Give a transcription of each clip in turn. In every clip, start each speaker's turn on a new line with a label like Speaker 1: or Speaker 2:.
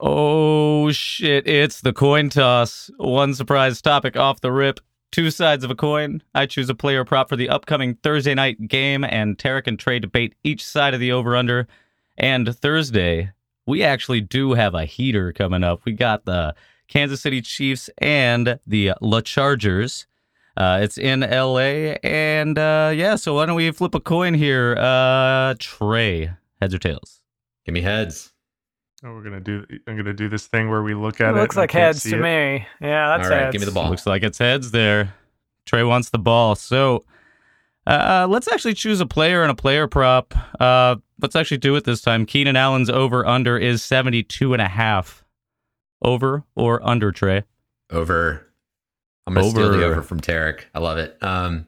Speaker 1: Oh shit, it's the coin toss. One surprise topic off the rip. Two sides of a coin. I choose a player prop for the upcoming Thursday night game, and Tarek and Trey debate each side of the over under. And Thursday, we actually do have a heater coming up. We got the Kansas City Chiefs and the LA Chargers. Uh, it's in LA, and uh, yeah, so why don't we flip a coin here? Uh, Trey, heads or tails?
Speaker 2: Give me heads.
Speaker 3: Oh, we're gonna do. I'm gonna do this thing where we look at
Speaker 4: It
Speaker 3: it.
Speaker 4: looks like heads to
Speaker 3: it.
Speaker 4: me. Yeah, that's
Speaker 2: All right,
Speaker 4: heads.
Speaker 2: give me the ball.
Speaker 1: Looks like it's heads there. Trey wants the ball. So uh, let's actually choose a player and a player prop. Uh, let's actually do it this time. Keenan Allen's over under is 72 and a half. Over or under, Trey?
Speaker 2: Over. I'm gonna steal the
Speaker 1: Over.
Speaker 2: over from Tarek. I love it. Um,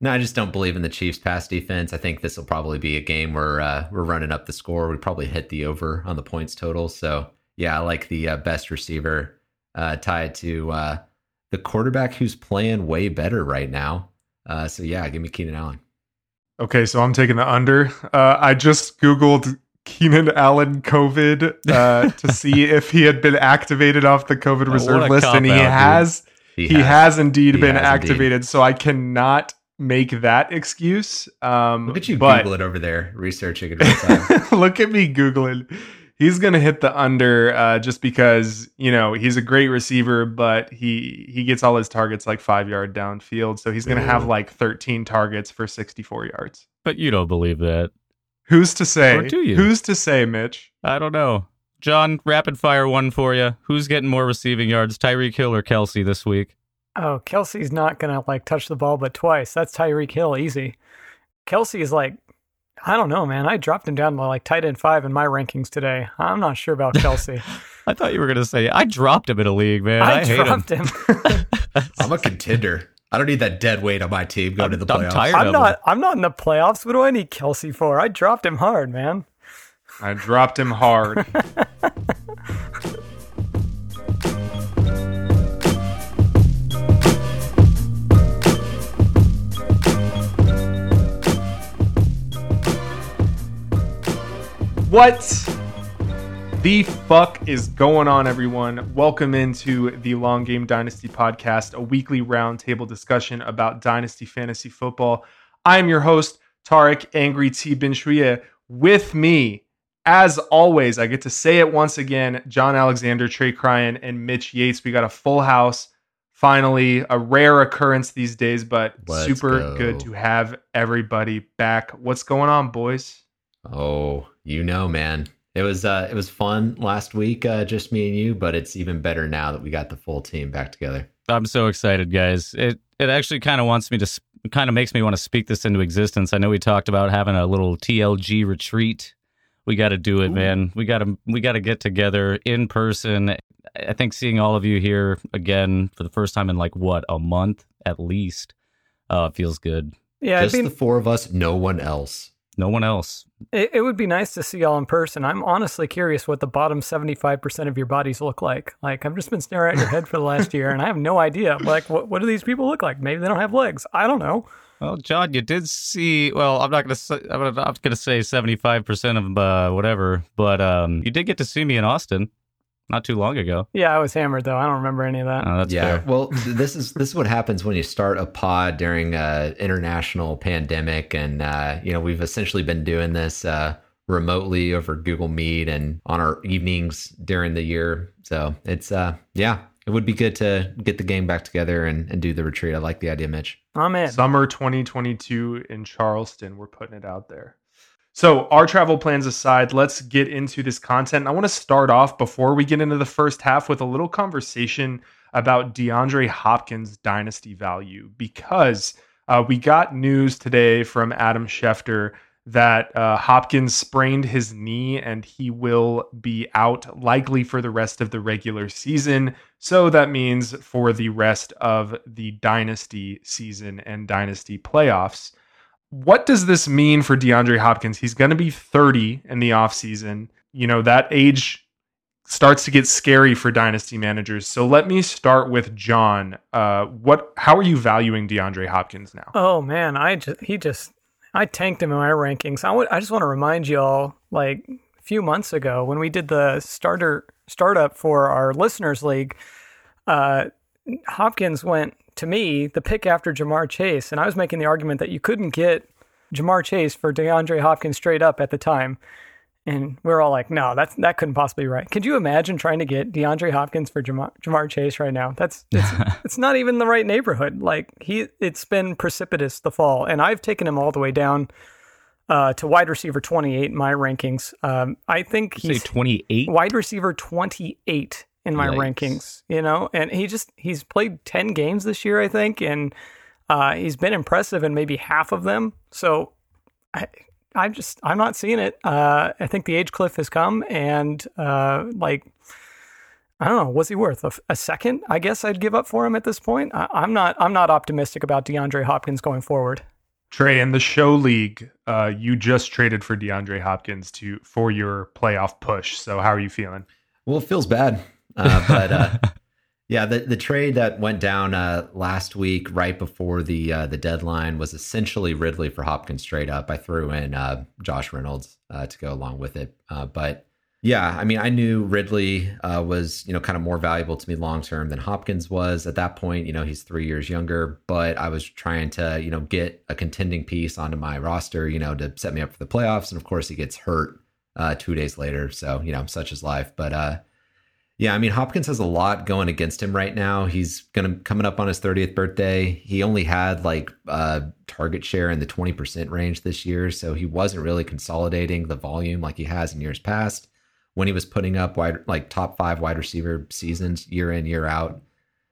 Speaker 2: no, I just don't believe in the Chiefs' pass defense. I think this will probably be a game where uh, we're running up the score. We probably hit the over on the points total. So yeah, I like the uh, best receiver uh, tied to uh, the quarterback who's playing way better right now. Uh, so yeah, give me Keenan Allen.
Speaker 3: Okay, so I'm taking the under. Uh, I just googled Keenan Allen COVID uh, to see if he had been activated off the COVID
Speaker 1: Oh,
Speaker 3: reserve list, and he
Speaker 1: dude.
Speaker 3: has. He, has. indeed
Speaker 2: He
Speaker 3: been
Speaker 2: has indeed.
Speaker 3: activated. So I cannot make that excuse. Um,
Speaker 2: Look at you
Speaker 3: but
Speaker 2: Google it over there, researching it. Real.
Speaker 3: Look at me googling. He's gonna hit the under uh, just because you know he's a great receiver, but he he gets all his targets like five yard downfield, so he's gonna have like 13 targets for 64 yards.
Speaker 1: But you don't believe that.
Speaker 3: Who's to say?
Speaker 1: Or do you?
Speaker 3: Who's to say, Mitch?
Speaker 1: I don't know. Jon, rapid fire one for you. Who's getting more receiving yards, Tyreek Hill or Kelce this week?
Speaker 4: Oh, Kelce's not gonna like touch the ball but twice. That's Tyreek Hill, easy. Kelce is like, I don't know, man. I dropped him down to like tight end five in my rankings today. I'm not sure about Kelce.
Speaker 1: I thought you were going to say, I dropped him in a league, man. I,
Speaker 4: I,
Speaker 1: hate him.
Speaker 4: dropped him.
Speaker 2: I'm a contender. I don't need that dead weight on my team going
Speaker 1: I'm-
Speaker 2: to the playoffs.
Speaker 1: I'm
Speaker 2: playoffs.
Speaker 1: tired.
Speaker 4: I'm
Speaker 1: of
Speaker 4: not. I'm not in the playoffs. What do I need Kelce for? I dropped him hard, man.
Speaker 3: I dropped him hard. What the fuck is going on, everyone? Welcome into the Long Game Dynasty podcast, a weekly roundtable discussion about Dynasty Fantasy Football. I am your host, Tarek Angry T. Benshria. With me, as always, I get to say it once again Jon Alexander, Trey Cryan, and Mitch Yates. We got a full house. Finally, a rare occurrence these days, but
Speaker 2: Let's
Speaker 3: super
Speaker 2: go.
Speaker 3: good to have everybody back. What's going on, boys?
Speaker 2: Oh, you know, man. It was uh it was fun last week, uh just me and you, but it's even better now that we got the full team back together.
Speaker 1: I'm so excited, guys. It it actually kind of wants me to kind of makes me want to speak this into existence. I know we talked about having a little TLG retreat. We got to do it,
Speaker 3: Ooh.
Speaker 1: man. We got to we got to get together in person. I think seeing all of you here again for the first time in like what a month at least. Uh, feels good.
Speaker 4: Yeah, it'd
Speaker 2: Just the four of us, no one else.
Speaker 1: No one else.
Speaker 4: it, it would be nice to see y'all in person. I'm honestly curious what the bottom 75% of your bodies look like. Like, I've just been staring at your head for the last year, and I have no idea. Like, what, what do these people look like? Maybe they don't have legs. I don't know.
Speaker 1: Well, Jon, you did see. Well, I'm not gonna say. I'm not- gonna say 75 percent of uh, whatever, but um, you did get to see me in Austin not too long ago.
Speaker 4: Yeah, I was hammered, though. I don't remember any of that.
Speaker 1: Uh, that's
Speaker 2: yeah.
Speaker 1: fair.
Speaker 2: Well, this is this is what happens when you start a pod during a international pandemic and uh, you know, we've essentially been doing this uh remotely over Google Meet and on our evenings during the year. So it's uh yeah, it would be good to get the game back together and, and do the retreat. I like the idea, Mitch.
Speaker 4: I'm in.
Speaker 3: Summer 2022 in Charleston. We're putting it out there. So, our travel plans aside, let's get into this content. I want to start off before we get into the first half with a little conversation about DeAndre Hopkins' dynasty value because uh, we got news today from Adam Schefter that uh, Hopkins sprained his knee and he will be out likely for the rest of the regular season. So that means for the rest of the dynasty season and dynasty playoffs. What does this mean for DeAndre Hopkins? He's going to be 30 in the offseason. You know, that age starts to get scary for dynasty managers. So let me start with Jon. Uh, what how are you valuing DeAndre Hopkins now?
Speaker 4: Oh man, I just he just I tanked him in my rankings. I just want to remind y'all, like a few months ago when we did the starter startup for our listeners league, uh, Hopkins went to me the pick after Ja'Marr Chase, and I was making the argument that you couldn't get Ja'Marr Chase for DeAndre Hopkins straight up at the time. And we are all like, no, that's that couldn't possibly be right. Could you imagine trying to get DeAndre Hopkins for Ja'Marr, Ja'Marr Chase right now? That's it's, it's not even the right neighborhood. Like he, it's been precipitous the fall, and I've taken him all the way down uh, to wide receiver 28 in my rankings. Um, I think
Speaker 1: You
Speaker 4: he's
Speaker 1: say 28?
Speaker 4: wide receiver 28 in my
Speaker 2: Yikes.
Speaker 4: rankings, you know, and he just he's played 10 games this year, I think, and uh, he's been impressive in maybe half of them. So I, I'm just I'm not seeing it. Uh, I think the age cliff has come, and uh, like I don't know, what's he worth? A, a second? I guess I'd give up for him at this point. I, I'm not I'm not optimistic about DeAndre Hopkins going forward.
Speaker 3: Trey, in the show league, uh, you just traded for DeAndre Hopkins to for your playoff push. So how are you feeling?
Speaker 2: Well, it feels bad, uh, but uh, yeah, the the trade that went down uh, last week, right before the uh, the deadline, was essentially Ridley for Hopkins straight up. I threw in uh, Josh Reynolds uh, to go along with it, uh, but yeah, I mean, I knew Ridley uh, was you know kind of more valuable to me long term than Hopkins was at that point. You know, he's three years younger, but I was trying to you know get a contending piece onto my roster, you know, to set me up for the playoffs, and of course, he gets hurt uh, two days later. So you know, such is life, but. Yeah, I mean Hopkins has a lot going against him right now. He's gonna coming up on his 30th birthday. He only had like uh target share in the 20% range this year, so he wasn't really consolidating the volume like he has in years past when he was putting up wide like top 5 wide receiver seasons year in year out.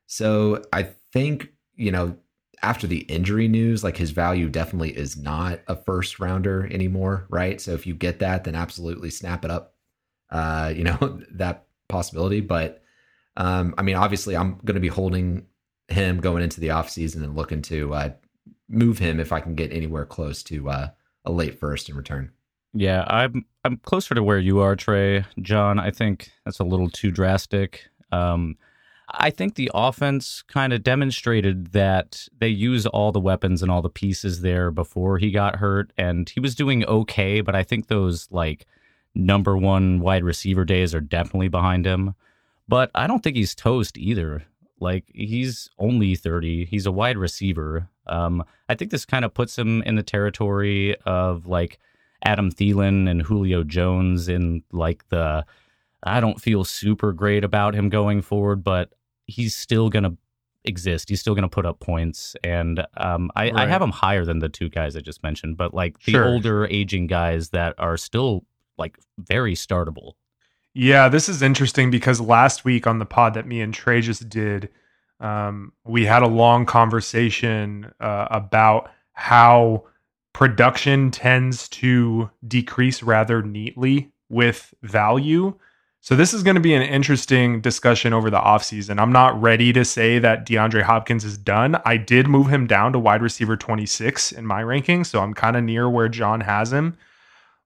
Speaker 2: So I think, you know, after the injury news, like his value definitely is not a first rounder anymore, right? So if you get that, then absolutely snap it up. Uh, you know, that possibility. But um, I mean, obviously, I'm going to be holding him going into the offseason and looking to uh, move him if I can get anywhere close to uh, a late first in return.
Speaker 1: Yeah, I'm I'm closer to where you are, Trey. Jon, I think that's a little too drastic. Um, I think the offense kind of demonstrated that they use all the weapons and all the pieces there before he got hurt, and he was doing okay. But I think those like number one wide receiver days are definitely behind him. But I don't think he's toast either. Like he's only 30. He's a wide receiver. Um, I think this kind of puts him in the territory of like Adam Thielen and Julio Jones in like the I don't feel super great about him going forward, but he's still gonna exist. He's still gonna put up points, and um, I, I have him higher than the two guys I just mentioned. But like the
Speaker 3: Sure.
Speaker 1: older, aging guys that are still like very startable.
Speaker 3: Yeah, this is interesting because last week on the pod that me and Trey just did, um, we had a long conversation uh, about how production tends to decrease rather neatly with value. So this is going to be an interesting discussion over the offseason. I'm not ready to say that DeAndre Hopkins is done. I did move him down to wide receiver 26 in my ranking, so I'm kind of near where Jon has him.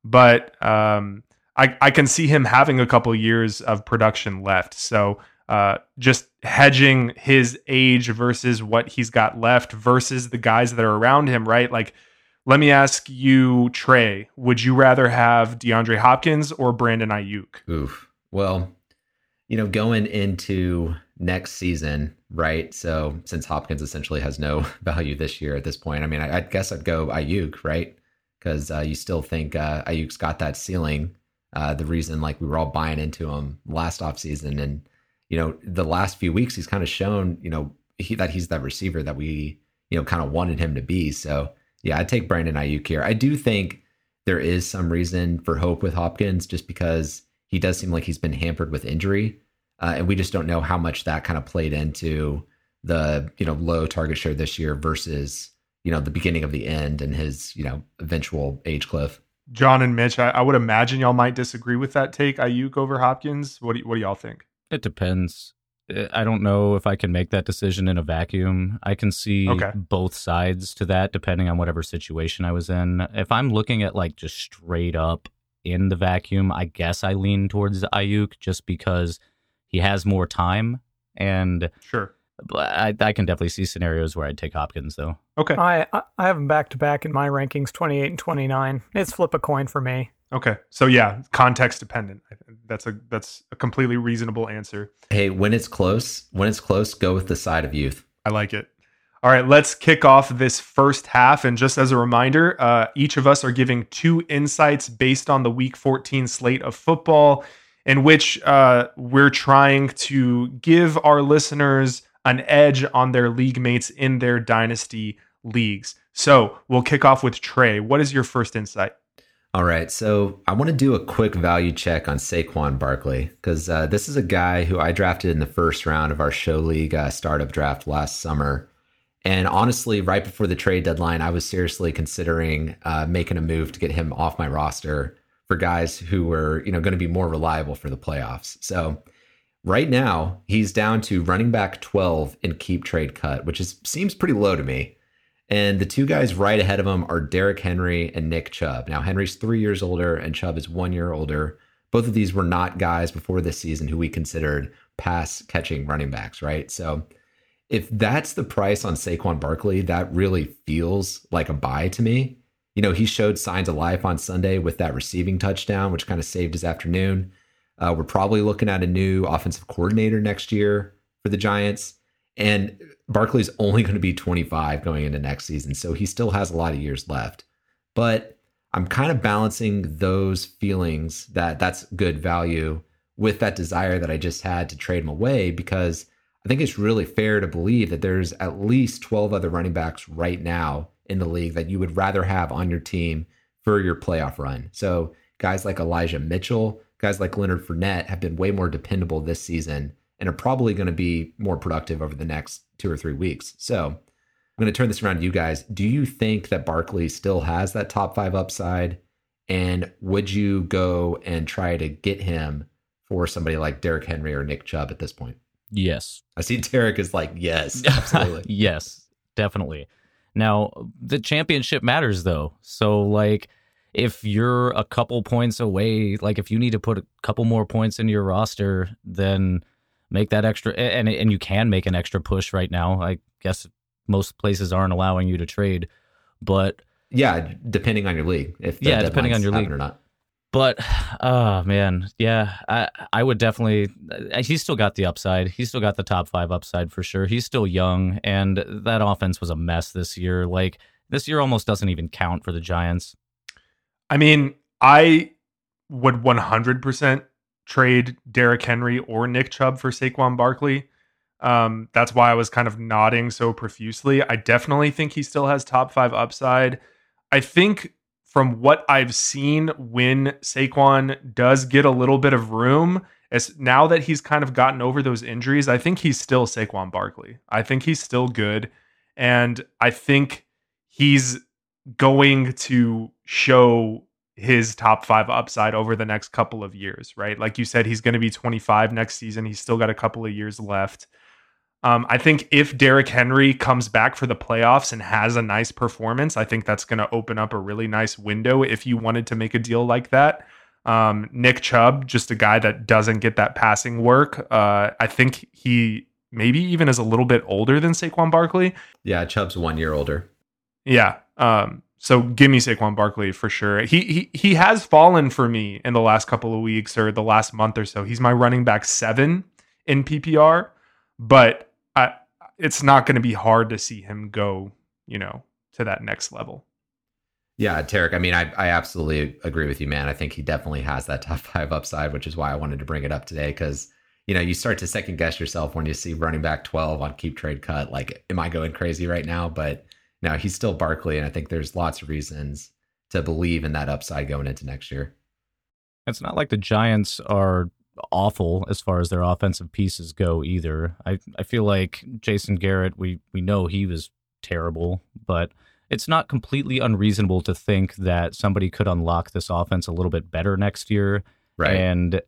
Speaker 3: But um, I, I can see him having a couple years of production left. So uh, just hedging his age versus what he's got left versus the guys that are around him, right? Like, let me ask you, Trey, would you rather have DeAndre Hopkins or Brandon Aiyuk?
Speaker 2: Oof. Well, you know, going into next season, right? So since Hopkins essentially has no value this year at this point, I mean, I, I guess I'd go Aiyuk, right? Because uh, you still think uh, Aiyuk's got that ceiling. Uh, the reason, like, we were all buying into him last offseason. And, you know, the last few weeks, he's kind of shown, you know, he, that he's that receiver that we, you know, kind of wanted him to be. So, yeah, I'd take Brandon Aiyuk here. I do think there is some reason for hope with Hopkins just because he does seem like he's been hampered with injury. Uh, and we just don't know how much that kind of played into the, you know, low target share this year versus, you know, the beginning of the end and his, you know, eventual age cliff.
Speaker 3: Jon and Mitch, I, I would imagine y'all might disagree with that take, Aiyuk over Hopkins. What do, what do y'all think?
Speaker 1: It depends. Uh, I don't know if I can make that decision in a vacuum. I can see
Speaker 3: Okay.
Speaker 1: both sides to that depending on whatever situation I was in. If I'm looking at like just straight up in the vacuum, I guess I lean towards Aiyuk just because he has more time. And
Speaker 3: Sure.
Speaker 1: But I, I can definitely see scenarios where I'd take Hopkins though.
Speaker 3: Okay.
Speaker 4: I I I have them back to back in my rankings, 28 and 29. It's flip a coin for me.
Speaker 3: Okay. So yeah, context dependent. That's a that's a completely reasonable answer.
Speaker 2: Hey, when it's close, when it's close, go with the side of youth.
Speaker 3: I like it. All right, let's kick off this first half. And just as a reminder, uh, each of us are giving two insights based on the Week 14 slate of football, in which uh, we're trying to give our listeners an edge on their league mates in their dynasty leagues. So we'll kick off with Trey. What is your first insight?
Speaker 2: All right, so I want to do a quick value check on Saquon Barkley because uh, this is a guy who I drafted in the first round of our show league uh, startup draft last summer. And honestly, right before the trade deadline, I was seriously considering uh, making a move to get him off my roster for guys who were, you know, going to be more reliable for the playoffs. So right now, he's down to running back 12 in keep trade cut, which is seems pretty low to me. And the two guys right ahead of him are Derrick Henry and Nick Chubb. Now, Henry's three years older and Chubb is one year older. Both of these were not guys before this season who we considered pass catching running backs, right? So if that's the price on Saquon Barkley, that really feels like a buy to me. You know, he showed signs of life on Sunday with that receiving touchdown, which kind of saved his afternoon. Uh, we're probably looking at a new offensive coordinator next year for the Giants. And Barkley's only going to be 25 going into next season, so he still has a lot of years left. But I'm kind of balancing those feelings that that's good value with that desire that I just had to trade him away because I think it's really fair to believe that there's at least 12 other running backs right now in the league that you would rather have on your team for your playoff run. So guys like Elijah Mitchell, guys like Leonard Fournette have been way more dependable this season and are probably going to be more productive over the next two or three weeks. So I'm going to turn this around to you guys. Do you think that Barkley still has that top five upside? And would you go and try to get him for somebody like Derrick Henry or Nick Chubb at this point?
Speaker 1: Yes.
Speaker 2: I see Derek is like, yes, absolutely.
Speaker 1: yes, definitely. Now, the championship matters though. So, like, if you're a couple points away, like, if you need to put a couple more points into your roster, then make that extra and and you can make an extra push right now. I guess most places aren't allowing you to trade, but
Speaker 2: yeah, depending on your league, if
Speaker 1: yeah, depending on your league
Speaker 2: or not.
Speaker 1: But oh man, yeah, I I would definitely. Uh, he's still got the upside. He's still got the top five upside for sure. He's still young, and that offense was a mess this year. Like this year almost doesn't even count for the Giants.
Speaker 3: I mean, I would 100% trade Derrick Henry or Nick Chubb for Saquon Barkley. Um, that's why I was kind of nodding so profusely. I definitely think he still has top five upside. I think from what I've seen when Saquon does get a little bit of room, as now that he's kind of gotten over those injuries, I think he's still Saquon Barkley. I think he's still good. And I think he's going to show his top five upside over the next couple of years, right? Like you said, he's going to be 25 next season. He's still got a couple of years left. Um, I think if Derrick Henry comes back for the playoffs and has a nice performance, I think that's going to open up a really nice window if you wanted to make a deal like that. Um, Nick Chubb, just a guy that doesn't get that passing work. Uh, I think he maybe even is a little bit older than Saquon Barkley.
Speaker 2: Yeah, Chubb's one year older.
Speaker 3: Yeah. Um, so give me Saquon Barkley for sure. He he he has fallen for me in the last couple of weeks or the last month or so. He's my running back seven in PPR, but I, it's not going to be hard to see him go, you know, to that next level.
Speaker 2: Yeah, Tarek. I mean, I, I absolutely agree with you, man. I think he definitely has that top five upside, which is why I wanted to bring it up today. Because you know, you start to second guess yourself when you see running back twelve on keep trade cut. Like, am I going crazy right now? But now he's still Barkley, and I think there's lots of reasons to believe in that upside going into next year.
Speaker 1: It's not like the Giants are awful as far as their offensive pieces go either. I, I feel like Jason Garrett, we, we know he was terrible, but it's not completely unreasonable to think that somebody could unlock this offense a little bit better next year.
Speaker 2: Right.
Speaker 1: And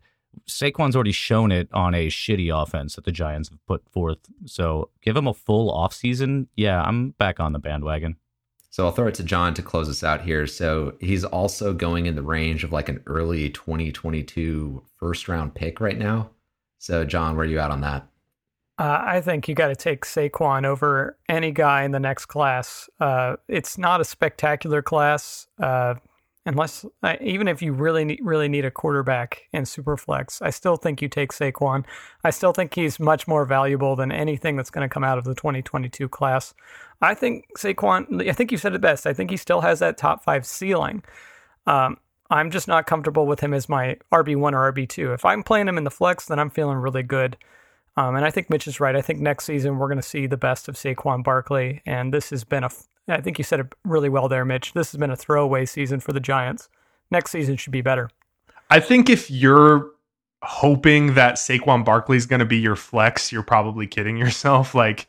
Speaker 1: Saquon's already shown it on a shitty offense that the Giants have put forth. So give him a full offseason. Yeah, I'm back on the bandwagon.
Speaker 2: So I'll throw it to Jon to close us out here. So he's also going in the range of like an early 2022 first round pick right now. So Jon, where are you at on that?
Speaker 4: Uh, I think you got to take Saquon over any guy in the next class. Uh, it's not a spectacular class. Uh, unless uh, even if you really need, really need a quarterback in Superflex, I still think you take Saquon. I still think he's much more valuable than anything that's going to come out of the 2022 class. I think Saquon. I think you said it best. I think he still has that top five ceiling. Um, I'm just not comfortable with him as my RB one or RB two. If I'm playing him in the flex, then I'm feeling really good. Um, and I think Mitch is right. I think next season we're going to see the best of Saquon Barkley, and this has been a I think you said it really well there, Mitch. This has been a throwaway season for the Giants. Next season should be better.
Speaker 3: I think if you're hoping that Saquon Barkley is going to be your flex, you're probably kidding yourself. Like,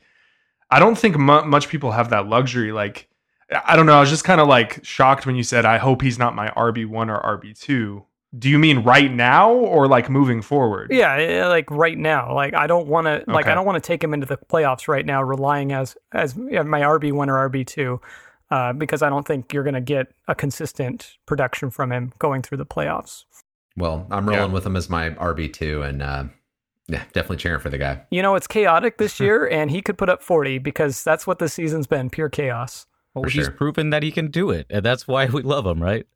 Speaker 3: I don't think mu- much people have that luxury. Like, I don't know. I was just kind of like shocked when you said, I hope he's not my RB1 or RB2 do you mean right now or like moving forward?
Speaker 4: Yeah, like right now. Like I don't want to like I don't want to take him into the playoffs right now, relying as as my RB one or RB two, uh, because I don't think you're going to get a consistent production from him going through the playoffs.
Speaker 2: Well, I'm rolling yeah. with him as my RB two, and uh, yeah, definitely cheering for the guy.
Speaker 4: You know, it's chaotic this year, and he could put up 40 because that's what the season's been pure chaos.
Speaker 1: Well, he's sure. proven that he can do it, and that's why we love him, right?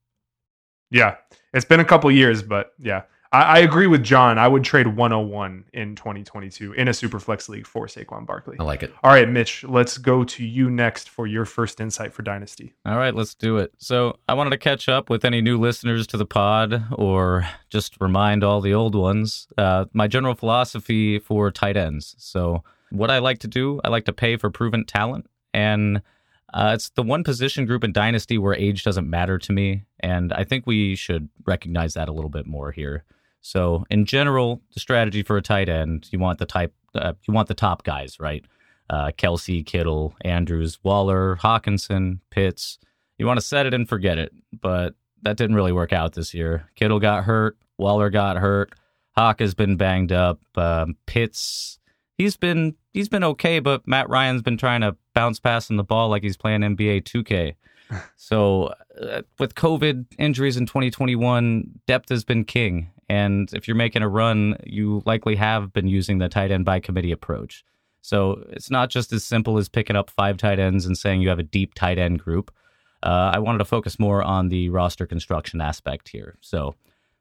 Speaker 3: Yeah, it's been a couple years, but yeah, I, I, agree with Jon. I would trade 101 in 2022 in a super flex league for Saquon Barkley.
Speaker 2: I like it.
Speaker 3: All right, Mitch, let's go to you next for your first insight for Dynasty.
Speaker 1: All right, let's do it. So I wanted to catch up with any new listeners to the pod or just remind all the old ones uh, my general philosophy for tight ends. So what I like to do, I like to pay for proven talent and uh, it's the one position group in Dynasty where age doesn't matter to me, and I think we should recognize that a little bit more here. So, in general, the strategy for a tight end, you want the type, uh, you want the top guys, right? Uh, Kelce, Kittle, Andrews, Waller, Hockenson, Pitts. You want to set it and forget it, but that didn't really work out this year. Kittle got hurt, Waller got hurt, Hawk has been banged up, um, Pitts he's been he's been okay, but Matt Ryan's been trying to bounce passing the ball like he's playing NBA 2K. so uh, with COVID injuries in 2021, depth has been king. And if you're making a run, you likely have been using the tight end by committee approach. So it's not just as simple as picking up five tight ends and saying you have a deep tight end group. Uh, I wanted to focus more on the roster construction aspect here. So,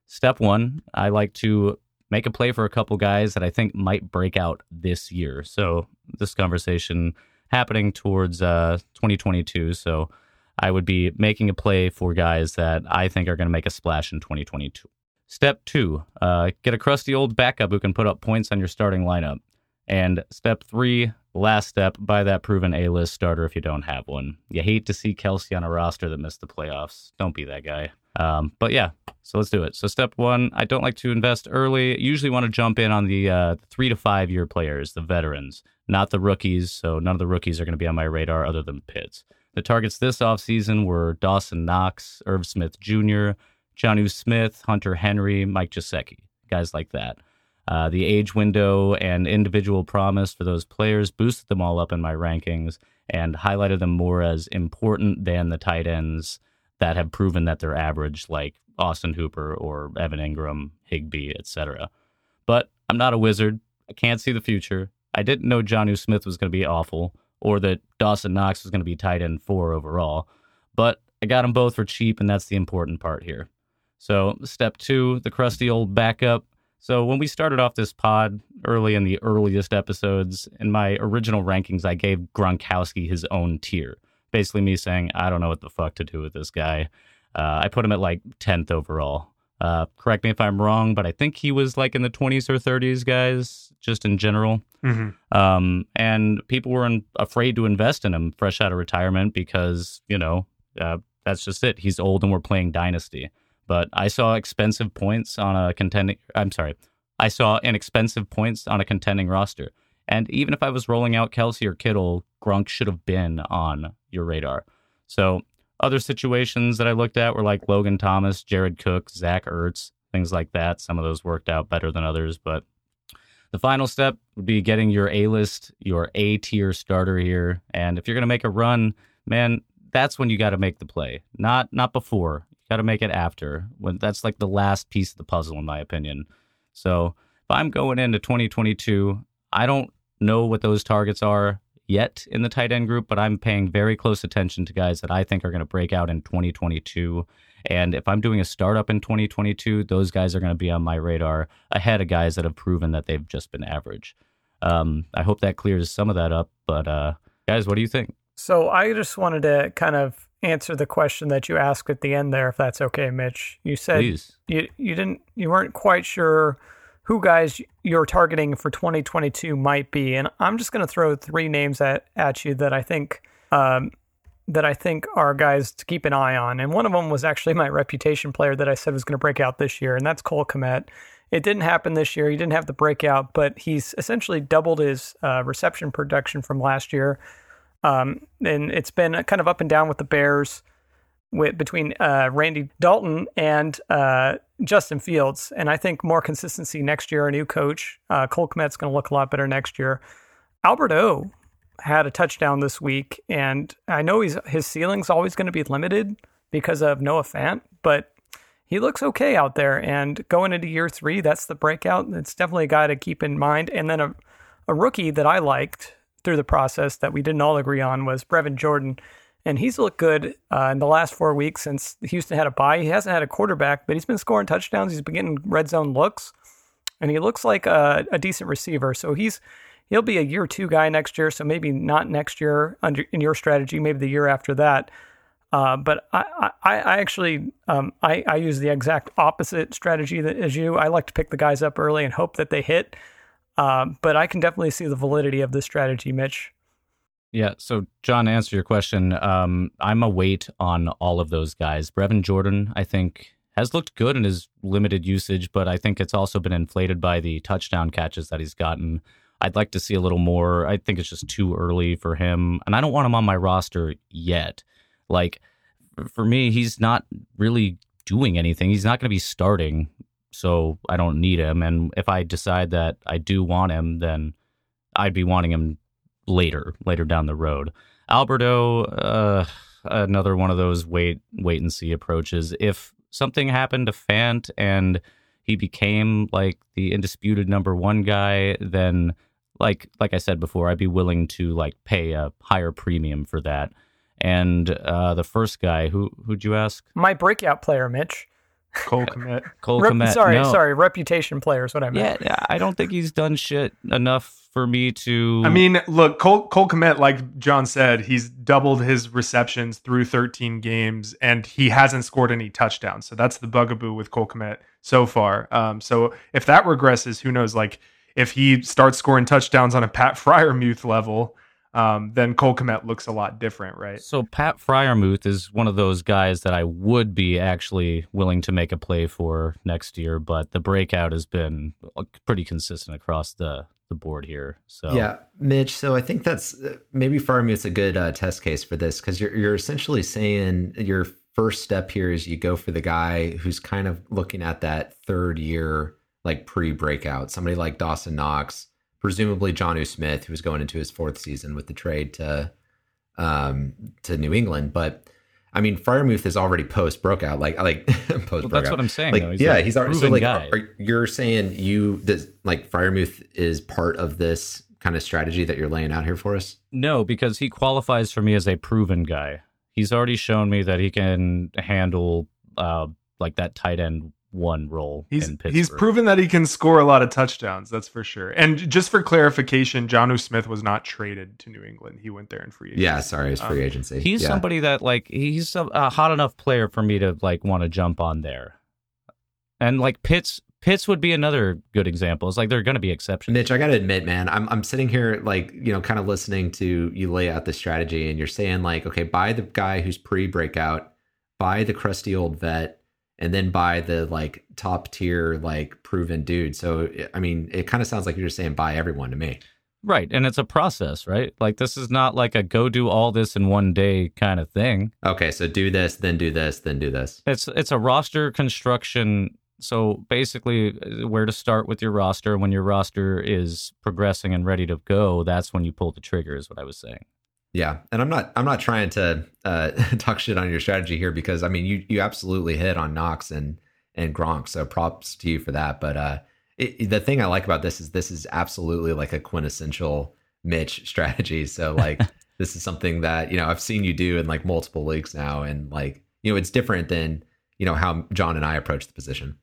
Speaker 1: step one, I like to make a play for a couple guys that I think might break out this year. So this conversation happening towards uh, 2022. So I would be making a play for guys that I think are going to make a splash in 2022. Step two, uh, get a crusty old backup who can put up points on your starting lineup. And step three, last step, buy that proven A list starter if you don't have one. You hate to see Kelce on a roster that missed the playoffs. Don't be that guy. Um, but yeah, so let's do it. So step one, I don't like to invest early. Usually want to jump in on the uh, three to five year players, the veterans, not the rookies. So none of the rookies are going to be on my radar other than Pitts. The targets this offseason were Dawson Knox, Irv Smith Jr., Jonnu Smith, Hunter Henry, Mike Gesicki, guys like that. Uh, the age window and individual promise for those players boosted them all up in my rankings and highlighted them more as important than the tight ends that have proven that they're average, like Austin Hooper or Evan Engram, Higbee, etc. But I'm not a wizard. I can't see the future. I didn't know Jonnu Smith was going to be awful or that Dawson Knox was going to be tight end four overall. But I got them both for cheap, and that's the important part here. So, step two, the crusty old backup. So, when we started off this pod early in the earliest episodes, in my original rankings, I gave Gronkowski his own tier basically me saying, I don't know what the fuck to do with this guy. Uh, I put him at like 10th overall. Uh, correct me if I'm wrong, but I think he was like in the 20s or 30s, guys, just in general. Mm-hmm. Um, and people were in, afraid to invest in him fresh out of retirement because, you know, uh, that's just it. He's old and we're playing Dynasty. But I saw expensive points on a contending, I'm sorry, I saw inexpensive points on a contending roster. And even if I was rolling out Kelce or Kittle, Gronk should have been on your radar. So other situations that I looked at were like Logan Thomas, Jared Cook, Zach Ertz, things like that. Some of those worked out better than others, but the final step would be getting your A list, your A tier starter here. And if you're going to make a run, man, that's when you got to make the play. Not not before. You got to make it after. When that's like the last piece of the puzzle in my opinion. So, if I'm going into 2022, I don't know what those targets are yet in the tight end group, but I'm paying very close attention to guys that I think are going to break out in 2022 And if I'm doing a startup in 2022, those guys are going to be on my radar ahead of guys that have proven that they've just been average. Um, I hope that clears some of that up. But uh, guys, what do you think?
Speaker 4: So I just wanted to kind of answer the question that you asked at the end there, if that's okay, Mitch. You said
Speaker 1: Please.
Speaker 4: you you didn't you weren't quite sure who guys you're targeting for 2022 might be, and I'm just going to throw three names at at you that I think um, that I think are guys to keep an eye on. And one of them was actually my reputation player that I said was going to break out this year, and that's Cole Kmet. It didn't happen this year. He didn't have the breakout, but he's essentially doubled his uh, reception production from last year. Um, and it's been kind of up and down with the Bears with between uh, Andy Dalton and uh, Justin Fields. And I think more consistency next year, a new coach. Uh, Cole Kmet's going to look a lot better next year. Albert O had a touchdown this week, and I know he's his ceiling's always going to be limited because of Noah Fant, but he looks okay out there. And going into year three, that's the breakout. It's definitely a guy to keep in mind. And then a, a rookie that I liked through the process that we didn't all agree on was Brevin Jordan. And he's looked good uh, in the last four weeks since Houston had a bye. He hasn't had a quarterback, but he's been scoring touchdowns. He's been getting red zone looks, and he looks like a, a decent receiver. So he's he'll be a year two guy next year. So maybe not next year under in your strategy, maybe the year after that. Uh, but I, I, I actually um, I, I use the exact opposite strategy that, as you. I like to pick the guys up early and hope that they hit. Um, but I can definitely see the validity of this strategy, Mitch.
Speaker 1: Yeah. So, Jon, answer your question, um, I'm a wait on all of those guys. Brevin Jordan, I think, has looked good in his limited usage, but I think it's also been inflated by the touchdown catches that he's gotten. I'd like to see a little more. I think it's just too early for him, and I don't want him on my roster yet. Like, for me, he's not really doing anything. He's not going to be starting, so I don't need him. And if I decide that I do want him, then I'd be wanting him later, later down the road. Albert O, uh, another one of those wait, wait and see approaches. If something happened to Fant and he became like the indisputed number one guy, then like like I said before, I'd be willing to like pay a higher premium for that. And uh, the first guy, who who'd you ask?
Speaker 4: My breakout player, Mitch.
Speaker 3: Cole Kmet.
Speaker 1: Cole
Speaker 4: Rep-
Speaker 1: Kmet.
Speaker 4: sorry,
Speaker 1: No.
Speaker 4: sorry, reputation player is what I meant.
Speaker 1: Yeah, I don't think he's done shit enough for me to.
Speaker 3: I mean, look, Cole, Cole Kmet, like Jon said, he's doubled his receptions through 13 games, and he hasn't scored any touchdowns. So that's the bugaboo with Cole Kmet so far. Um, so if that regresses, who knows? Like if he starts scoring touchdowns on a Pat Freiermuth level, um, then Cole Kmet looks a lot different, right?
Speaker 1: So Pat Freiermuth is one of those guys that I would be actually willing to make a play for next year, but the breakout has been uh, pretty consistent across the the board here. So
Speaker 2: Yeah, Mitch. So I think that's uh, maybe Freiermuth's a good uh, test case for this because you're you're essentially saying your first step here is you go for the guy who's kind of looking at that third year like pre breakout, somebody like Dawson Knox, presumably Jonnu Smith, who's going into his fourth season with the trade to um to New England, but. I mean, Freiermuth is already post breakout, like like post
Speaker 1: Well, that's what I'm saying.
Speaker 2: Like.
Speaker 1: He's
Speaker 2: yeah, he's already so like.
Speaker 1: guy.
Speaker 2: Are, you're saying you this like Freiermuth is part of this kind of strategy that you're laying out here for us?
Speaker 1: No, because he qualifies for me as a proven guy. He's already shown me that he can handle uh, like that tight end one role
Speaker 3: He's
Speaker 1: in Pittsburgh.
Speaker 3: he's proven that he can score a lot of touchdowns. That's for sure. And just for clarification, Jonnu Smith was not traded to New England. He went there in free agency.
Speaker 2: Yeah, sorry, it's free
Speaker 3: Um,
Speaker 2: agency.
Speaker 1: He's
Speaker 2: yeah.
Speaker 1: somebody that like he's a, a hot enough player for me to like want to jump on there. And like Pitts Pitts would be another good example. It's like they're going to be exceptions.
Speaker 2: Mitch, I got to admit, man, I'm I'm sitting here like you know, kind of listening to you lay out the strategy, and you're saying like, okay, buy the guy who's pre-breakout, buy the crusty old vet, and then buy the like top tier like proven dude. So I mean, it kind of sounds like you're just saying buy everyone to me.
Speaker 1: Right. And it's a process, right? Like this is not like a go do all this in one day kind of thing.
Speaker 2: Okay, so do this, then do this, then do this.
Speaker 1: It's it's a roster construction. So basically, uh, where to start with your roster when your roster is progressing and ready to go, that's when you pull the trigger. Is what I was saying.
Speaker 2: Yeah, and I'm not I'm not trying to uh, talk shit on your strategy here because I mean you you absolutely hit on Knox and and Gronk, so props to you for that. But uh, it, the thing I like about this is this is absolutely like a quintessential Mitch strategy. So like this is something that you know I've seen you do in like multiple leagues now, and like you know it's different than you know how Jon and I approach the position.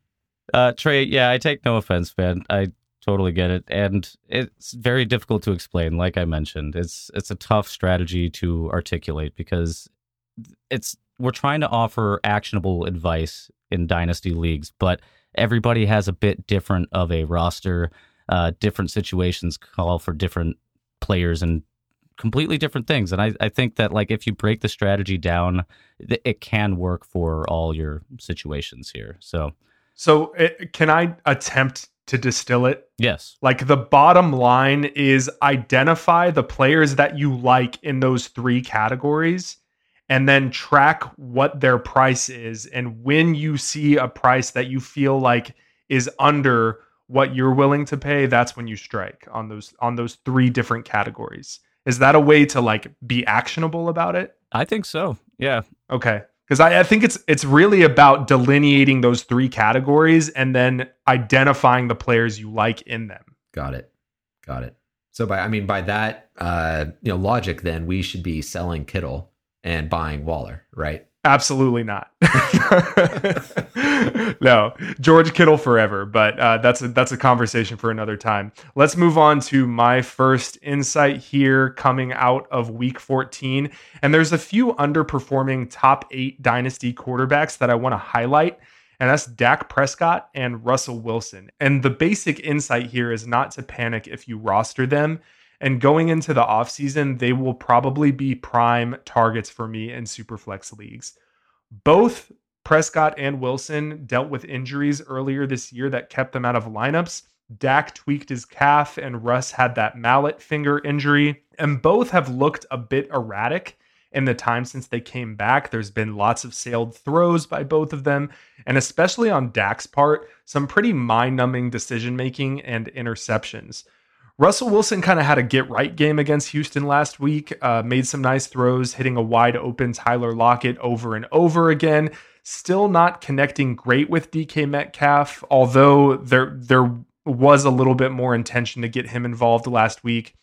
Speaker 1: Uh, Trey, yeah, I take no offense, man. I totally get it, and it's very difficult to explain. Like I mentioned, it's it's a tough strategy to articulate because it's we're trying to offer actionable advice in dynasty leagues, but everybody has a bit different of a roster. Uh, different situations call for different players and completely different things. And I, I think that like if you break the strategy down, it can work for all your situations here. So,
Speaker 3: so it, can I attempt to distill it?
Speaker 1: Yes.
Speaker 3: Like the bottom line is identify the players that you like in those three categories and then track what their price is. And when you see a price that you feel like is under what you're willing to pay, that's when you strike on those on those three different categories. Is that a way to like be actionable about it?
Speaker 1: I think so. Yeah.
Speaker 3: Okay. Because I, I think it's it's really about delineating those three categories and then identifying the players you like in them.
Speaker 2: Got it. Got it. So by I mean by that uh you know logic then we should be selling Kittle and buying Waller, right?
Speaker 3: Absolutely not. no, George Kittle forever. But uh, that's a, that's a conversation for another time. Let's move on to my first insight here, coming out of Week 14. And there's a few underperforming top eight dynasty quarterbacks that I want to highlight. And that's Dak Prescott and Russell Wilson. And the basic insight here is not to panic if you roster them and going into the offseason, they will probably be prime targets for me in Superflex leagues. Both Prescott and Wilson dealt with injuries earlier this year that kept them out of lineups. Dak tweaked his calf, and Russ had that mallet finger injury. And both have looked a bit erratic in the time since they came back. There's been lots of sailed throws by both of them, and especially on Dak's part, some pretty mind numbing decision making and interceptions. Russell Wilson kind of had a get right game against Houston last week, uh, made some nice throws, hitting a wide open Tyler Lockett over and over again. Still not connecting great with DK Metcalf, although there there was a little bit more intention to get him involved last week.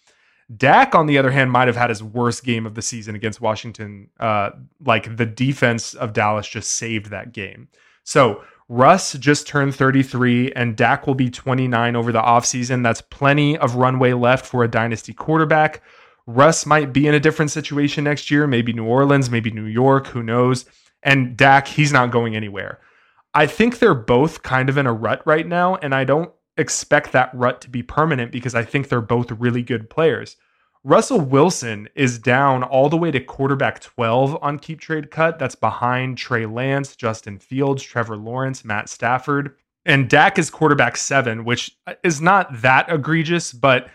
Speaker 3: Dak, on the other hand, might have had his worst game of the season against Washington. Uh, like the defense of Dallas just saved that game. So Russ just turned 33 and Dak will be 29 over the offseason. That's plenty of runway left for a dynasty quarterback. Russ might be in a different situation next year, maybe New Orleans, maybe New York, who knows. And Dak, he's not going anywhere. I think they're both kind of in a rut right now, and I don't expect that rut to be permanent because I think they're both really good players. Russell Wilson is down all the way to quarterback 12 on Keep Trade Cut. That's behind Trey Lance, Justin Fields, Trevor Lawrence, Matt Stafford. And Dak is quarterback seven, which is not that egregious, but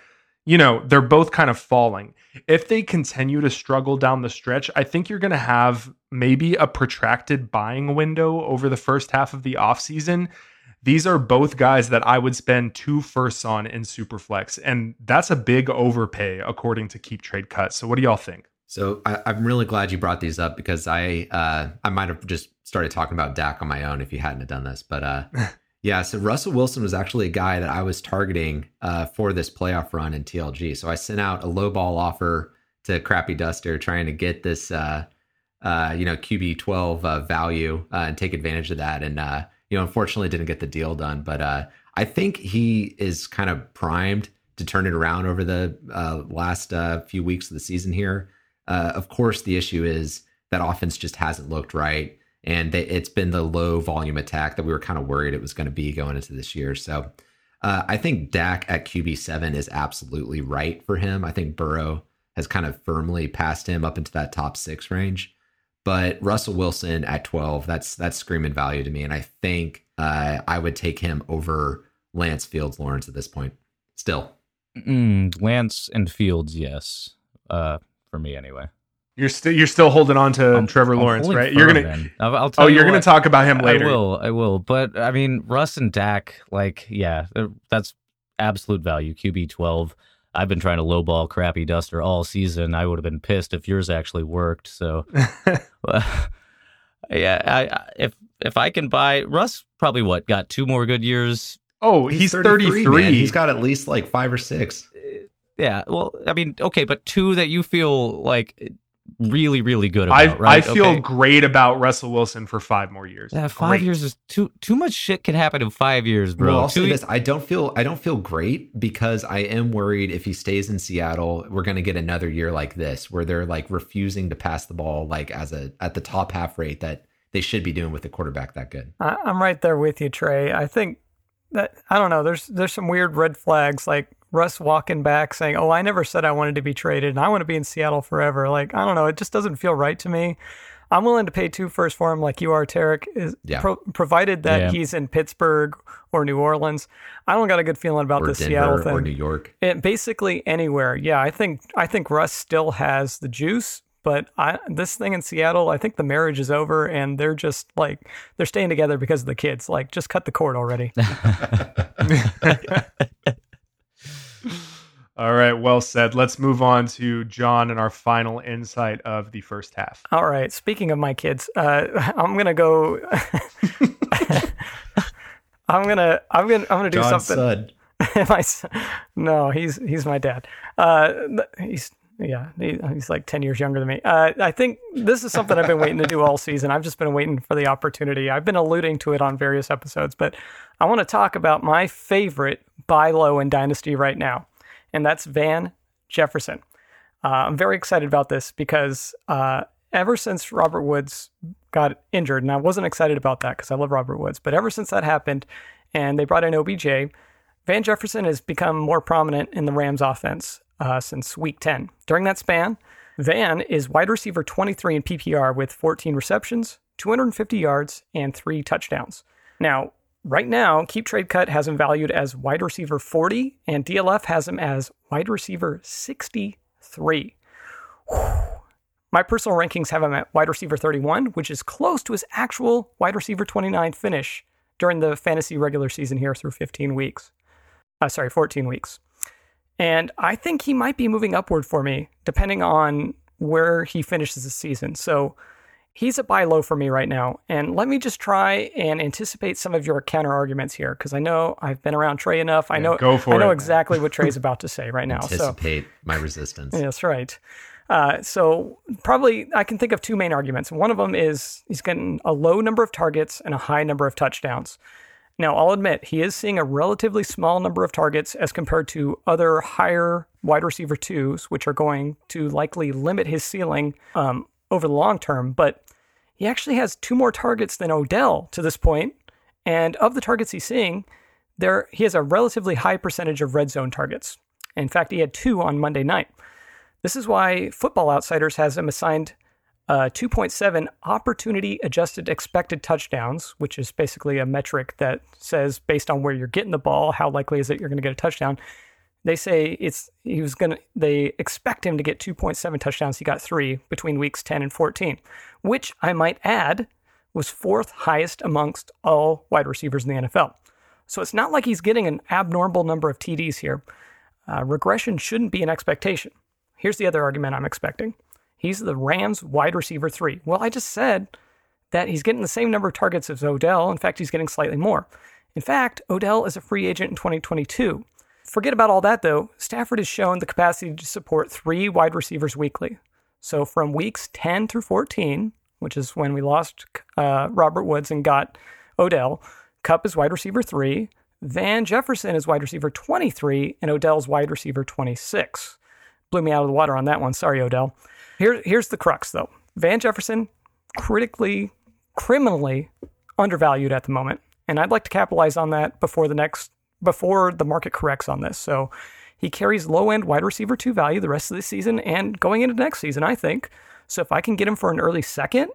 Speaker 3: you know, they're both kind of falling. If they continue to struggle down the stretch, I think you're going to have maybe a protracted buying window over the first half of the offseason these are both guys that I would spend two firsts on in Superflex. And that's a big overpay according to Keep Trade Cut. So what do y'all think?
Speaker 2: So I, am really glad you brought these up because I uh, I might have just started talking about Dak on my own if you hadn't have done this. But uh, yeah, so Russell Wilson was actually a guy that I was targeting uh, for this playoff run in TLG. So I sent out a low ball offer to Crappy Duster trying to get this uh, uh, you know QB 12 uh, value and take advantage of that. And you know, unfortunately didn't get the deal done. But uh, I think he is kind of primed to turn it around over the uh, last uh, few weeks of the season here. Uh, of course, the issue is that offense just hasn't looked right. And they, it's been the low volume attack that we were kind of worried it was going to be going into this year. So uh, I think Dak at QB7 is absolutely right for him. I think Burrow has kind of firmly passed him up into that top six range. But Russell Wilson at 12, that's that's screaming value to me. And I think uh, I would take him over Lance Fields Lawrence at this point. Still.
Speaker 1: Mm, Lance and Fields, yes. Uh, for me anyway.
Speaker 3: You're still you're still holding on to I'm, Trevor I'm Lawrence, right? You're gonna.
Speaker 1: I'll, I'll
Speaker 3: oh, you are gonna talk about him later.
Speaker 1: I will. I will. But I mean, Russ and Dak, like, yeah, that's absolute value. QB twelve. I've been trying to lowball crappy duster all season. I would have been pissed if yours actually worked. So, yeah, I, if if I can buy Russ, probably what got two more good years.
Speaker 3: Oh, he's, he's 33. 33.
Speaker 2: He's got at least like five or six.
Speaker 1: Uh, yeah. Well, I mean, okay, but two that you feel like really, really good
Speaker 3: I
Speaker 1: right?
Speaker 3: I feel
Speaker 1: Okay.
Speaker 3: great about Russell Wilson for five more years.
Speaker 1: Yeah, five
Speaker 3: Great.
Speaker 1: years is too too much shit can happen in five years, bro.
Speaker 2: Well, I'll say this: I don't feel I don't feel great because I am worried if he stays in Seattle, we're going to get another year like this where they're like refusing to pass the ball like as a at the top half rate that they should be doing with a quarterback that good.
Speaker 4: I, I'm right there with you, Trey. I think that I don't know. There's there's some weird red flags, like Russ walking back saying, "Oh, I never said I wanted to be traded, and I want to be in Seattle forever." Like I don't know. It just doesn't feel right to me. I'm willing to pay two first for him, like you are, Tarek, is
Speaker 2: Yeah.
Speaker 4: pro- provided that
Speaker 1: Yeah.
Speaker 4: he's in Pittsburgh or New Orleans. I don't got a good feeling about
Speaker 2: Or
Speaker 4: the
Speaker 2: Denver
Speaker 4: Seattle thing.
Speaker 2: or New York.
Speaker 4: It, basically anywhere. Yeah, I think I think Russ still has the juice, but I this thing in Seattle, I think the marriage is over and they're just like they're staying together because of the kids. Like just cut the cord already.
Speaker 3: All right, well said. Let's move on to John and our final insight of the first half.
Speaker 4: All right. Speaking of my kids, uh, I'm gonna go. I'm gonna I'm gonna I'm gonna do
Speaker 2: John's
Speaker 4: something.
Speaker 2: son.
Speaker 4: my son, no, he's he's my dad. Uh, he's yeah, he, he's like ten years younger than me. Uh, I think this is something I've been waiting to do all season. I've just been waiting for the opportunity. I've been alluding to it on various episodes, but I want to talk about my favorite buy low in Dynasty right now, and that's Van Jefferson. Uh, I'm very excited about this because uh, ever since Robert Woods got injured, and I wasn't excited about that because I love Robert Woods, but ever since that happened, and they brought in OBJ, Van Jefferson has become more prominent in the Rams offense uh, since week 10. During that span, Van is wide receiver 23 in PPR with 14 receptions, 250 yards, and three touchdowns. Now, right now, Keep Trade Cut has him valued as wide receiver 40, and DLF has him as wide receiver 63. My personal rankings have him at wide receiver 31, which is close to his actual wide receiver 29 finish during the fantasy regular season here through 15 weeks. Uh, sorry, 14 weeks. And I think he might be moving upward for me, depending on where he finishes the season. So he's a buy low for me right now. And let me just try and anticipate some of your counter arguments here, because I know I've been around Trey enough. I
Speaker 3: Yeah,
Speaker 4: know
Speaker 3: go for
Speaker 4: I know
Speaker 3: it.
Speaker 4: exactly what Trey's about to say right now. So
Speaker 2: Anticipate my resistance.
Speaker 4: that's right. Uh, so probably I can think of two main arguments. One of them is he's getting a low number of targets and a high number of touchdowns. Now I'll admit he is seeing a relatively small number of targets as compared to other higher wide receiver twos, which are going to likely limit his ceiling um, over the long term. But he actually has two more targets than Odell to this point. and of the targets he's seeing, there he has a relatively high percentage of red zone targets. In fact, he had two on Monday night. This is why Football Outsiders has him assigned uh, 2.7 opportunity adjusted expected touchdowns, which is basically a metric that says based on where you're getting the ball, how likely is it you're going to get a touchdown. They say it's he was going to they expect him to get 2.7 touchdowns. He got 3 between weeks 10 and 14, which I might add was fourth highest amongst all wide receivers in the NFL. So it's not like he's getting an abnormal number of TDs here. Uh, regression shouldn't be an expectation. Here's the other argument I'm expecting. He's the Rams wide receiver three. Well, I just said that he's getting the same number of targets as Odell. In fact, he's getting slightly more. In fact, Odell is a free agent in 2022. Forget about all that, though. Stafford has shown the capacity to support three wide receivers weekly. So from weeks 10 through 14, which is when we lost uh, Robert Woods and got Odell, Kupp is wide receiver three, Van Jefferson is wide receiver 23, and Odell's wide receiver 26 blew me out of the water on that one. Sorry, Odell. Here, here's the crux, though. Van Jefferson, critically, criminally undervalued at the moment, and I'd like to capitalize on that before the next, before the market corrects on this. So, he carries low end wide receiver two value the rest of the season and going into next season, I think. So, if I can get him for an early second,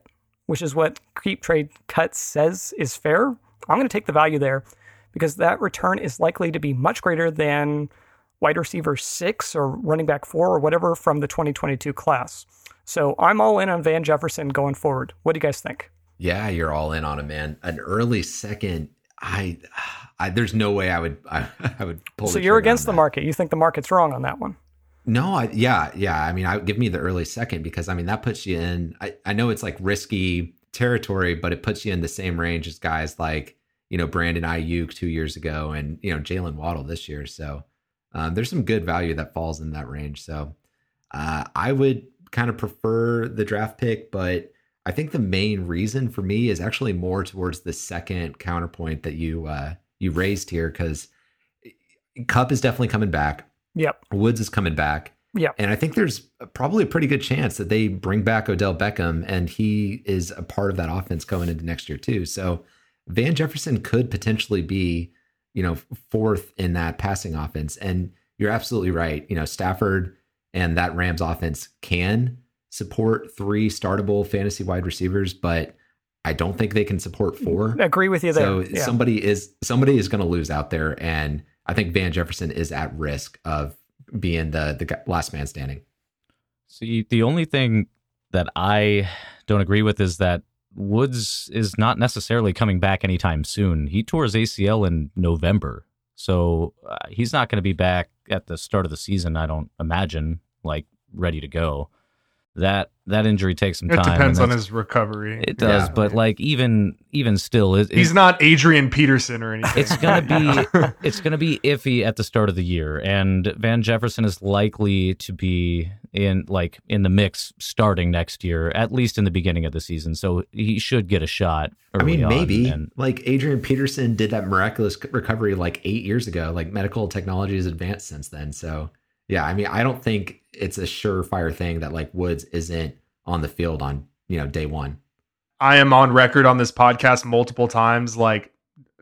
Speaker 4: which is what Keep Trade Cut says is fair, I'm going to take the value there because that return is likely to be much greater than wide receiver six or running back four or whatever from the 2022 class. So I'm all in on Van Jefferson going forward. What do you guys think?
Speaker 2: Yeah, you're all in on him, man. An early second, I, I there's no way I would I, I would pull.
Speaker 4: So you're against the market. You think the market's wrong on that one?
Speaker 2: No, I yeah, yeah. I mean, I give me the early second because I mean that puts you in. I, I know it's like risky territory, but it puts you in the same range as guys like you know Brandon Aiyuk two years ago and you know Jaylen Waddle this year. So um, there's some good value that falls in that range. So uh, I would kind of prefer the draft pick, but I think the main reason for me is actually more towards the second counterpoint that you uh, you raised here because Kupp is definitely coming back.
Speaker 4: Yep.
Speaker 2: Woods is coming back.
Speaker 4: Yep.
Speaker 2: And I think there's probably a pretty good chance that they bring back Odell Beckham and he is a part of that offense going into next year too. So Van Jefferson could potentially be, you know, fourth in that passing offense. And you're absolutely right. You know, Stafford and that Rams offense can support three startable fantasy wide receivers, but I don't think they can support four.
Speaker 4: I agree with you there.
Speaker 2: So
Speaker 4: yeah.
Speaker 2: somebody is somebody is going to lose out there, and I think Van Jefferson is at risk of being the the last man standing.
Speaker 1: See, the only thing that I don't agree with is that Woods is not necessarily coming back anytime soon. He tore his ACL in November, so uh, he's not going to be back at the start of the season. I don't imagine, like ready to go. That that injury takes some
Speaker 3: It
Speaker 1: time. and
Speaker 3: depends on his recovery.
Speaker 1: It does,
Speaker 2: Yeah.
Speaker 1: but like even even still, it,
Speaker 3: He's
Speaker 1: it-
Speaker 3: not Adrian Peterson or anything.
Speaker 1: It's gonna be- it's going to be iffy at the start of the year, and Van Jefferson is likely to be in like in the mix starting next year, at least in the beginning of the season. So he should get a shot.
Speaker 2: I
Speaker 1: early
Speaker 2: mean,
Speaker 1: on,
Speaker 2: maybe
Speaker 1: and-
Speaker 2: like Adrian Peterson did that miraculous recovery like eight years ago. Like medical technology has advanced since then. So yeah, I mean, I don't think it's a surefire thing that like Woods isn't on the field on you know day one.
Speaker 3: I am on record on this podcast multiple times, like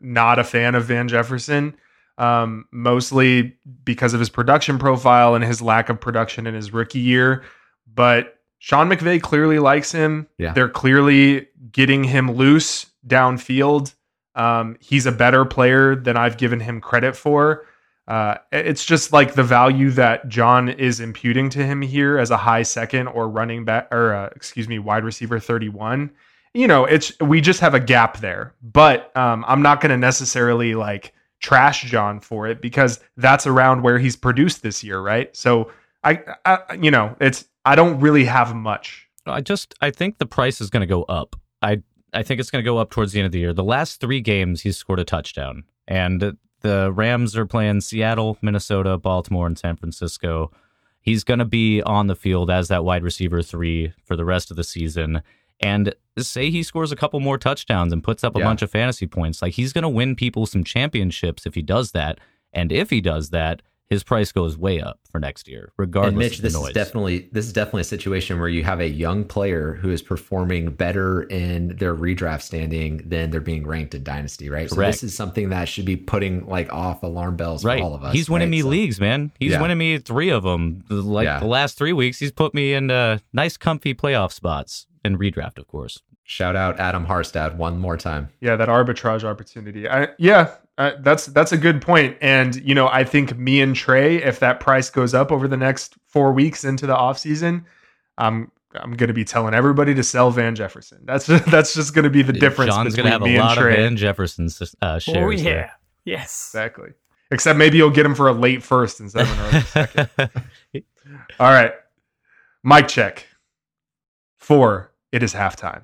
Speaker 3: not a fan of Van Jefferson, um, mostly because of his production profile and his lack of production in his rookie year. But Sean McVay clearly likes him.
Speaker 2: Yeah.
Speaker 3: They're clearly getting him loose downfield. Um, he's a better player than I've given him credit for. Uh, it's just like the value that John is imputing to him here as a high second or running back or uh, excuse me, wide receiver 31. You know, it's we just have a gap there. But um, I'm not going to necessarily like trash John for it because that's around where he's produced this year, right? So I, I you know, it's I don't really have much.
Speaker 1: I just I think the price is going to go up. I I think it's going to go up towards the end of the year. The last three games, he's scored a touchdown, and the Rams are playing Seattle, Minnesota, Baltimore, and San Francisco. He's going to be on the field as that wide receiver three for the rest of the season. And say he scores a couple more touchdowns and puts up a
Speaker 2: Yeah.
Speaker 1: bunch of fantasy points, like he's going to win people some championships if he does that. And if he does that, his price goes way up for next year, regardless
Speaker 2: and Mitch,
Speaker 1: of the
Speaker 2: this
Speaker 1: noise.
Speaker 2: is definitely this is definitely a situation where you have a young player who is performing better in their redraft standing than they're being ranked in dynasty, right? So this is something that should be putting like off alarm bells
Speaker 1: right.
Speaker 2: for all of us.
Speaker 1: He's winning
Speaker 2: right?
Speaker 1: me
Speaker 2: So-
Speaker 1: leagues, man. He's
Speaker 2: Yeah.
Speaker 1: winning me three of them. Like
Speaker 2: Yeah.
Speaker 1: the last three weeks, he's put me in uh, nice, comfy playoff spots in redraft, of course.
Speaker 2: Shout out Adam Harstad one more time.
Speaker 3: Yeah, that arbitrage opportunity. I, yeah, uh, that's that's a good point. And you know, I think me and Trey, if that price goes up over the next four weeks into the offseason, I'm I'm going to be telling everybody to sell Van Jefferson. That's that's just going to be the difference
Speaker 1: John's
Speaker 3: between
Speaker 1: gonna have
Speaker 3: me
Speaker 1: a
Speaker 3: and
Speaker 1: lot of Van Jefferson uh, shares.
Speaker 4: oh yeah,
Speaker 1: there.
Speaker 4: yes.
Speaker 3: Exactly. Except maybe you'll get him for a late first instead of an early second. All right, mic check. Four. It is halftime.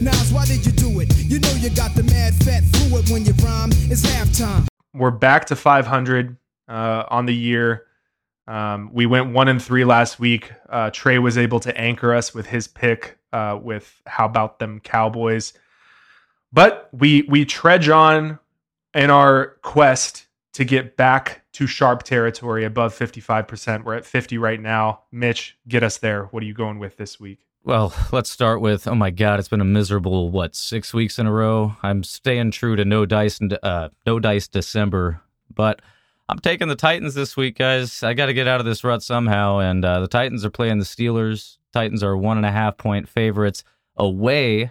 Speaker 5: Nas, why did you do it? You know you got the mad fat fluid when you rhyme. It's halftime.
Speaker 3: we're back to 500 uh, on the year. Um, we went one and three last week. Uh, Trey was able to anchor us with his pick uh, with how about them Cowboys, but we we trudge on in our quest to get back to sharp territory above 55%. We're at 50 right now. Mitch, get us there. What are you going with this week?
Speaker 1: Well, let's start with oh my god, it's been a miserable what six weeks in a row. I'm staying true to no dice and uh, no dice December, but I'm taking the Titans this week, guys. I got to get out of this rut somehow, and uh, the Titans are playing the Steelers. Titans are one and a half point favorites away.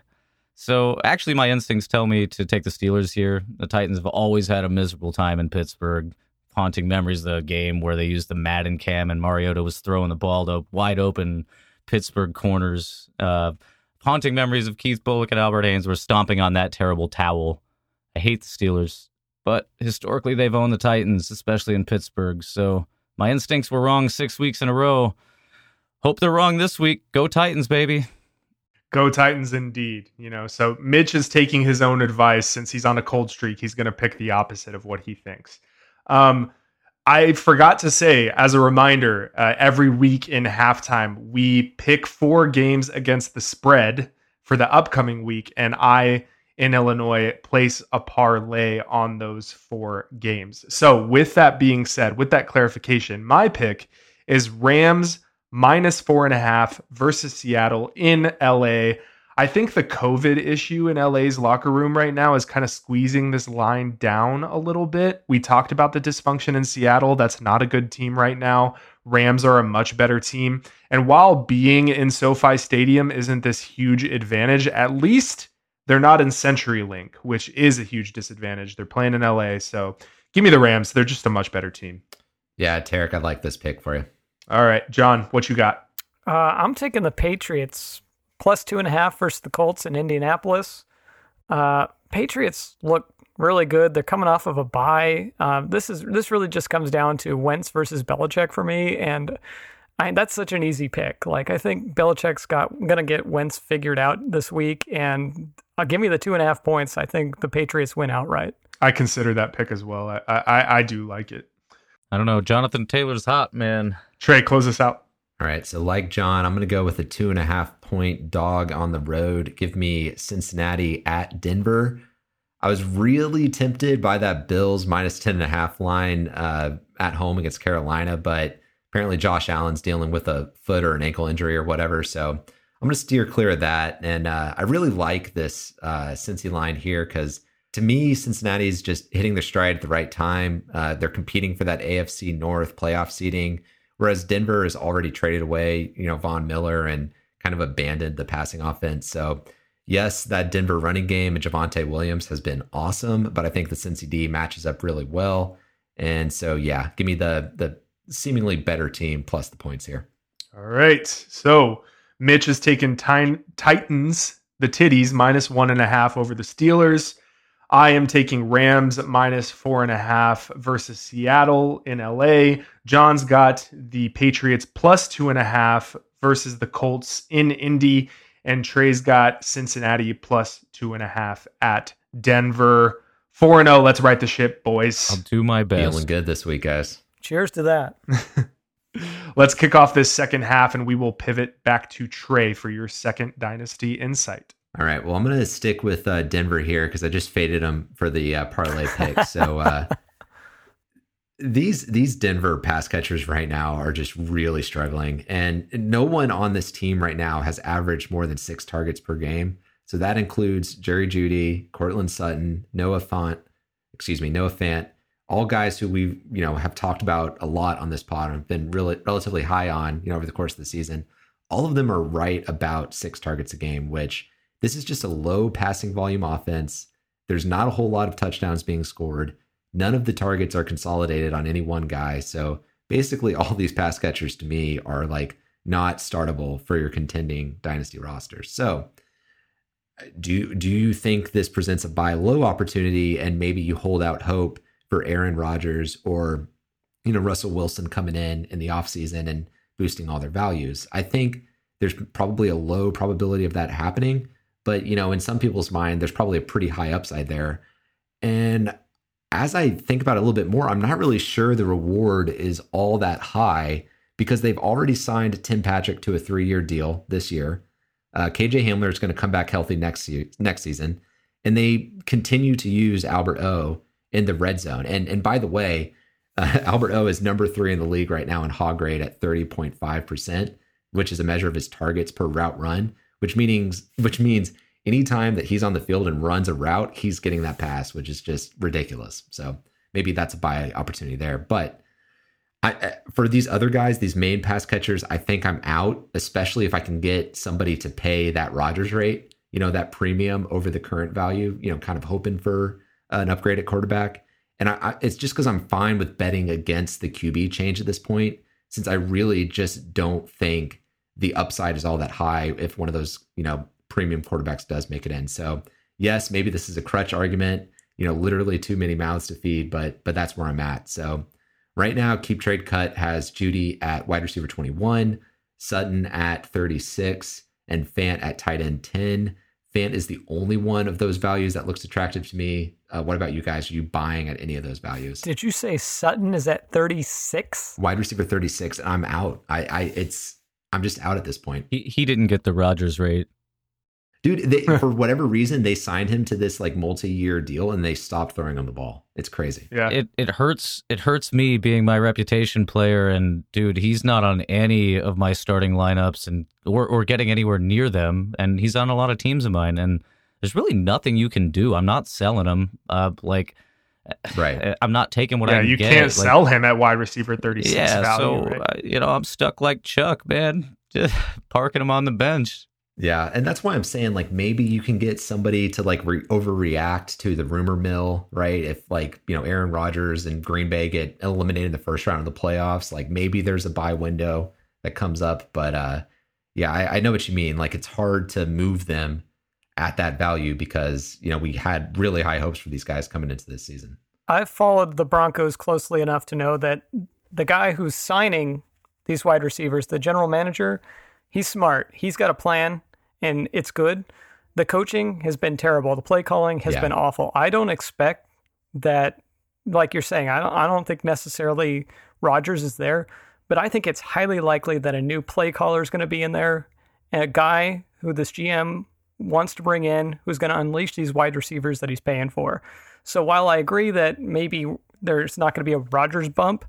Speaker 1: So actually, my instincts tell me to take the Steelers here. The Titans have always had a miserable time in Pittsburgh. Haunting memories of the game where they used the Madden cam and Mariota was throwing the ball to wide open Pittsburgh corners. Uh, haunting memories of Keith Bulluck and Albert Haynesworth stomping on that terrible towel. I hate the Steelers, but historically they've owned the Titans, especially in Pittsburgh. So my instincts were wrong six weeks in a row. Hope they're wrong this week. Go Titans, baby.
Speaker 3: Go Titans indeed. You know, so Mitch is taking his own advice since he's on a cold streak. He's going to pick the opposite of what he thinks. Um, I forgot to say, as a reminder, uh, every week in halftime, we pick four games against the spread for the upcoming week, and I in Illinois place a parlay on those four games. So, with that being said, with that clarification, my pick is Rams minus four and a half versus Seattle in LA. I think the COVID issue in LA's locker room right now is kind of squeezing this line down a little bit. We talked about the dysfunction in Seattle. That's not a good team right now. Rams are a much better team. And while being in SoFi Stadium isn't this huge advantage, at least they're not in CenturyLink, which is a huge disadvantage. They're playing in LA. So give me the Rams. They're just a much better team.
Speaker 2: Yeah, Tarek, I like this pick for you.
Speaker 3: All right, John, what you got?
Speaker 4: Uh, I'm taking the Patriots plus two and a half versus the Colts in Indianapolis. Uh, Patriots look really good. They're coming off of a bye. Uh, this is this really just comes down to Wentz versus Belichick for me, and I, that's such an easy pick. Like I think Belichick's got gonna get Wentz figured out this week, and uh, give me the two and a half points. I think the Patriots win outright.
Speaker 3: I consider that pick as well. I I, I do like it.
Speaker 1: I don't know. Jonathan Taylor's hot, man.
Speaker 3: Trey, close this out.
Speaker 2: All right. So, like John, I'm going to go with a two and a half point dog on the road. Give me Cincinnati at Denver. I was really tempted by that Bills minus 10 and a half line uh, at home against Carolina, but apparently Josh Allen's dealing with a foot or an ankle injury or whatever. So, I'm going to steer clear of that. And uh, I really like this uh, Cincy line here because to me, Cincinnati's just hitting their stride at the right time. Uh, they're competing for that AFC North playoff seeding whereas Denver has already traded away, you know, Von Miller and kind of abandoned the passing offense. So, yes, that Denver running game and Javonte Williams has been awesome, but I think the Cincy D matches up really well. And so, yeah, give me the the seemingly better team plus the points here.
Speaker 3: All right. So Mitch has taken Titans, the Titties, minus one and a half over the Steelers. I am taking Rams minus four and a half versus Seattle in LA. John's got the Patriots plus two and a half versus the Colts in Indy. And Trey's got Cincinnati plus two and a half at Denver. 4 and 0. Let's right the ship, boys.
Speaker 1: I'll do my best.
Speaker 2: Feeling good this week, guys.
Speaker 4: Cheers to that.
Speaker 3: Let's kick off this second half and we will pivot back to Trey for your second dynasty insight.
Speaker 2: All right. Well, I'm going to stick with uh, Denver here because I just faded them for the uh, parlay pick. So uh, these these Denver pass catchers right now are just really struggling, and no one on this team right now has averaged more than six targets per game. So that includes Jerry Jeudy, Courtland Sutton, Noah Fant, excuse me, Noah Fant, all guys who we you know have talked about a lot on this pod and have been really relatively high on you know over the course of the season. All of them are right about six targets a game, which this is just a low passing volume offense. There's not a whole lot of touchdowns being scored. None of the targets are consolidated on any one guy. So basically, all these pass catchers to me are like not startable for your contending dynasty rosters. So do do you think this presents a buy low opportunity and maybe you hold out hope for Aaron Rodgers or you know Russell Wilson coming in in the offseason and boosting all their values? I think there's probably a low probability of that happening, but you know, in some people's mind, there's probably a pretty high upside there. And as I think about it a little bit more, I'm not really sure the reward is all that high because they've already signed Tim Patrick to a three-year deal this year. Uh, KJ Hamler is going to come back healthy next next season, and they continue to use Albert O in the red zone. And and by the way, uh, Albert O is number three in the league right now in hog rate at 30.5 percent, which is a measure of his targets per route run which means which means anytime that he's on the field and runs a route, he's getting that pass, which is just ridiculous. So maybe that's a buy opportunity there. But I, for these other guys, these main pass catchers, I think I'm out, especially if I can get somebody to pay that Rodgers rate, you know, that premium over the current value, you know, kind of hoping for uh, an upgrade at quarterback. And I, I, it's just because I'm fine with betting against the QB change at this point, since I really just don't think the upside is all that high if one of those, you know, premium quarterbacks does make it in. So, yes, maybe this is a crutch argument, you know, literally too many mouths to feed, but but that's where I'm at. So, right now, keep trade cut has Jeudy at wide receiver 21, Sutton at 36, and Fant at tight end 10. Fant is the only one of those values that looks attractive to me. Uh, what about you guys? Are you buying at any of those values?
Speaker 4: Did you say Sutton is at 36?
Speaker 2: Wide receiver 36. I'm out. I, I, it's, I'm just out at this point.
Speaker 1: He he didn't get the Rodgers rate.
Speaker 2: Dude, they, for whatever reason, they signed him to this like multi-year deal and they stopped throwing him the ball. It's crazy.
Speaker 3: Yeah.
Speaker 1: It it hurts it hurts me being my reputation player and dude, he's not on any of my starting lineups and or or getting anywhere near them and he's on a lot of teams of mine and there's really nothing you can do. I'm not selling him. Uh like
Speaker 2: Right.
Speaker 1: I'm not taking what I
Speaker 3: yeah,
Speaker 1: can
Speaker 3: you
Speaker 1: get.
Speaker 3: can't
Speaker 1: Like,
Speaker 3: sell him at wide receiver 36
Speaker 1: Yeah,
Speaker 3: value.
Speaker 1: so
Speaker 3: right?
Speaker 1: uh, you know, I'm stuck like Chuck, man. Just parking him on the bench.
Speaker 2: Yeah, and that's why I'm saying like maybe you can get somebody to like re- overreact to the rumor mill, right? If like you know Aaron Rodgers and Green Bay get eliminated in the first round of the playoffs, like maybe there's a buy window that comes up. But uh, yeah, I, I know what you mean. Like it's hard to move them at that value because you know we had really high hopes for these guys coming into this season.
Speaker 4: I've followed the Broncos closely enough to know that the guy who's signing these wide receivers, the general manager, he's smart. He's got a plan and it's good. The coaching has been terrible. The play calling has
Speaker 2: Yeah.
Speaker 4: been awful. I don't expect that like you're saying, I don't I don't think necessarily Rodgers is there, but I think it's highly likely that a new play caller is going to be in there and a guy who this GM wants to bring in who's going to unleash these wide receivers that he's paying for. So while I agree that maybe there's not going to be a Rodgers bump,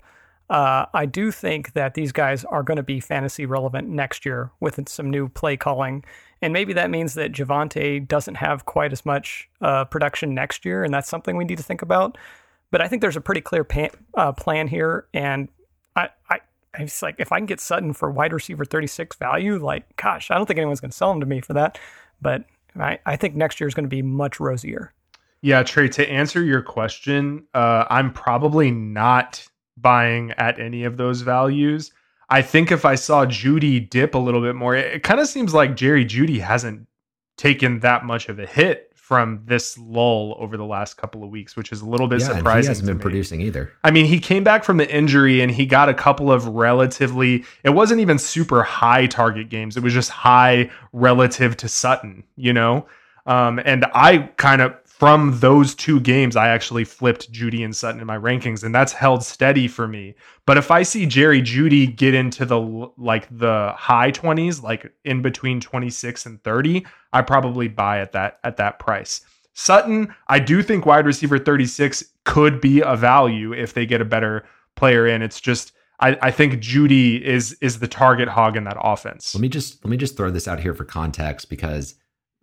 Speaker 4: uh, I do think that these guys are going to be fantasy relevant next year with some new play calling. And maybe that means that Javonte doesn't have quite as much uh, production next year, and that's something we need to think about. But I think there's a pretty clear pan, uh, plan here, and I, I, it's like if I can get Sutton for wide receiver 36 value, like gosh, I don't think anyone's going to sell him to me for that. But I, I think next year is going to be much rosier.
Speaker 3: Yeah, Trey, to answer your question, uh, I'm probably not buying at any of those values. I think if I saw Jeudy dip a little bit more, it, it kind of seems like Jerry Jeudy hasn't taken that much of a hit from this lull over the last couple of weeks, which is a little bit
Speaker 2: yeah,
Speaker 3: surprising.
Speaker 2: he hasn't been
Speaker 3: me.
Speaker 2: producing either.
Speaker 3: I mean, he came back from the injury and he got a couple of relatively, it wasn't even super high target games. It was just high relative to Sutton, you know? Um, and I kind of, from those two games, I actually flipped Jeudy and Sutton in my rankings, and that's held steady for me. But if I see Jerry Jeudy get into the like the high 20s, like in between 26 and 30, I probably buy at that at that price. Sutton, I do think wide receiver 36 could be a value if they get a better player in. It's just I, I think Jeudy is is the target hog in that offense.
Speaker 2: Let me just let me just throw this out here for context because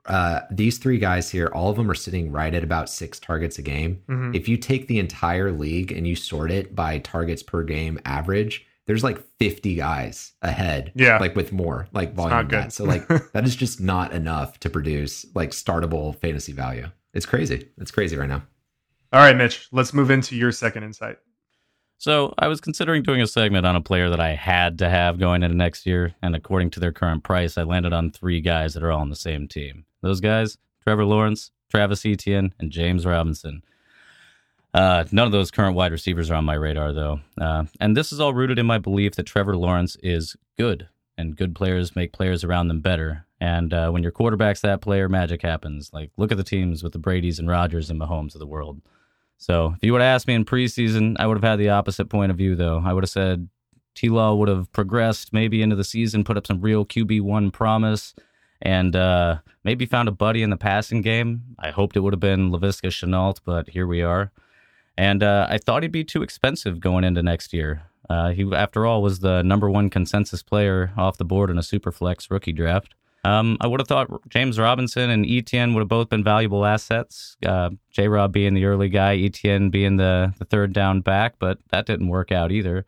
Speaker 2: uh, these three guys here, all of them are sitting right at about six targets a game.
Speaker 3: Mhm.
Speaker 2: If you take the entire league and you sort it by targets per game average, there's like 50 guys ahead.
Speaker 3: Yeah.
Speaker 2: Like with more like volume that. So like that is just not enough to produce like startable fantasy value. It's crazy. It's crazy right now.
Speaker 3: All right, Mitch, let's move into your second insight.
Speaker 1: So I was considering doing a segment on a player that I had to have going into next year, and according to their current price, I landed on three guys that are all on the same team. Those guys: Trevor Lawrence, Travis Etienne, and James Robinson. Uh, none of those current wide receivers are on my radar, though. Uh, and this is all rooted in my belief that Trevor Lawrence is good, and good players make players around them better. And uh, when your quarterback's that player, magic happens. Like, look at the teams with the Brady's and Rodgers and Mahomes of the world. So, if you would have asked me in preseason, I would have had the opposite point of view, though. I would have said T Law would have progressed maybe into the season, put up some real QB1 promise, and uh, maybe found a buddy in the passing game. I hoped it would have been Laviska Shenault, but here we are. And uh, I thought he'd be too expensive going into next year. Uh, he, after all, was the number one consensus player off the board in a superflex rookie draft. Um, I would have thought James Robinson and Etienne would have both been valuable assets. Uh, J. Rob being the early guy, Etienne being the, the third down back, but that didn't work out either.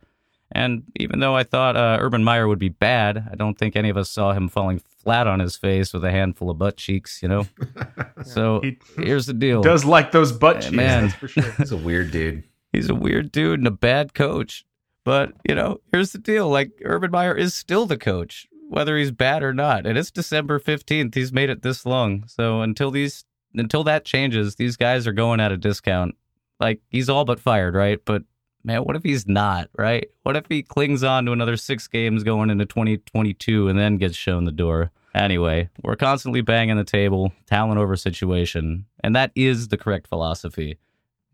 Speaker 1: And even though I thought uh, Urban Meyer would be bad, I don't think any of us saw him falling flat on his face with a handful of butt cheeks, you know? so
Speaker 3: He
Speaker 1: here's the deal.
Speaker 3: does like those butt cheeks,
Speaker 1: man.
Speaker 3: that's for sure.
Speaker 2: He's a weird dude.
Speaker 1: He's a weird dude and a bad coach. But, you know, here's the deal. Like, Urban Meyer is still the coach, whether he's bad or not. And it's December 15th. He's made it this long. So until these, until that changes, these guys are going at a discount. Like, he's all but fired, right? But, man, what if he's not, right? What if he clings on to another six games going into 2022 and then gets shown the door? Anyway, we're constantly banging the table, talent over situation, and that is the correct philosophy.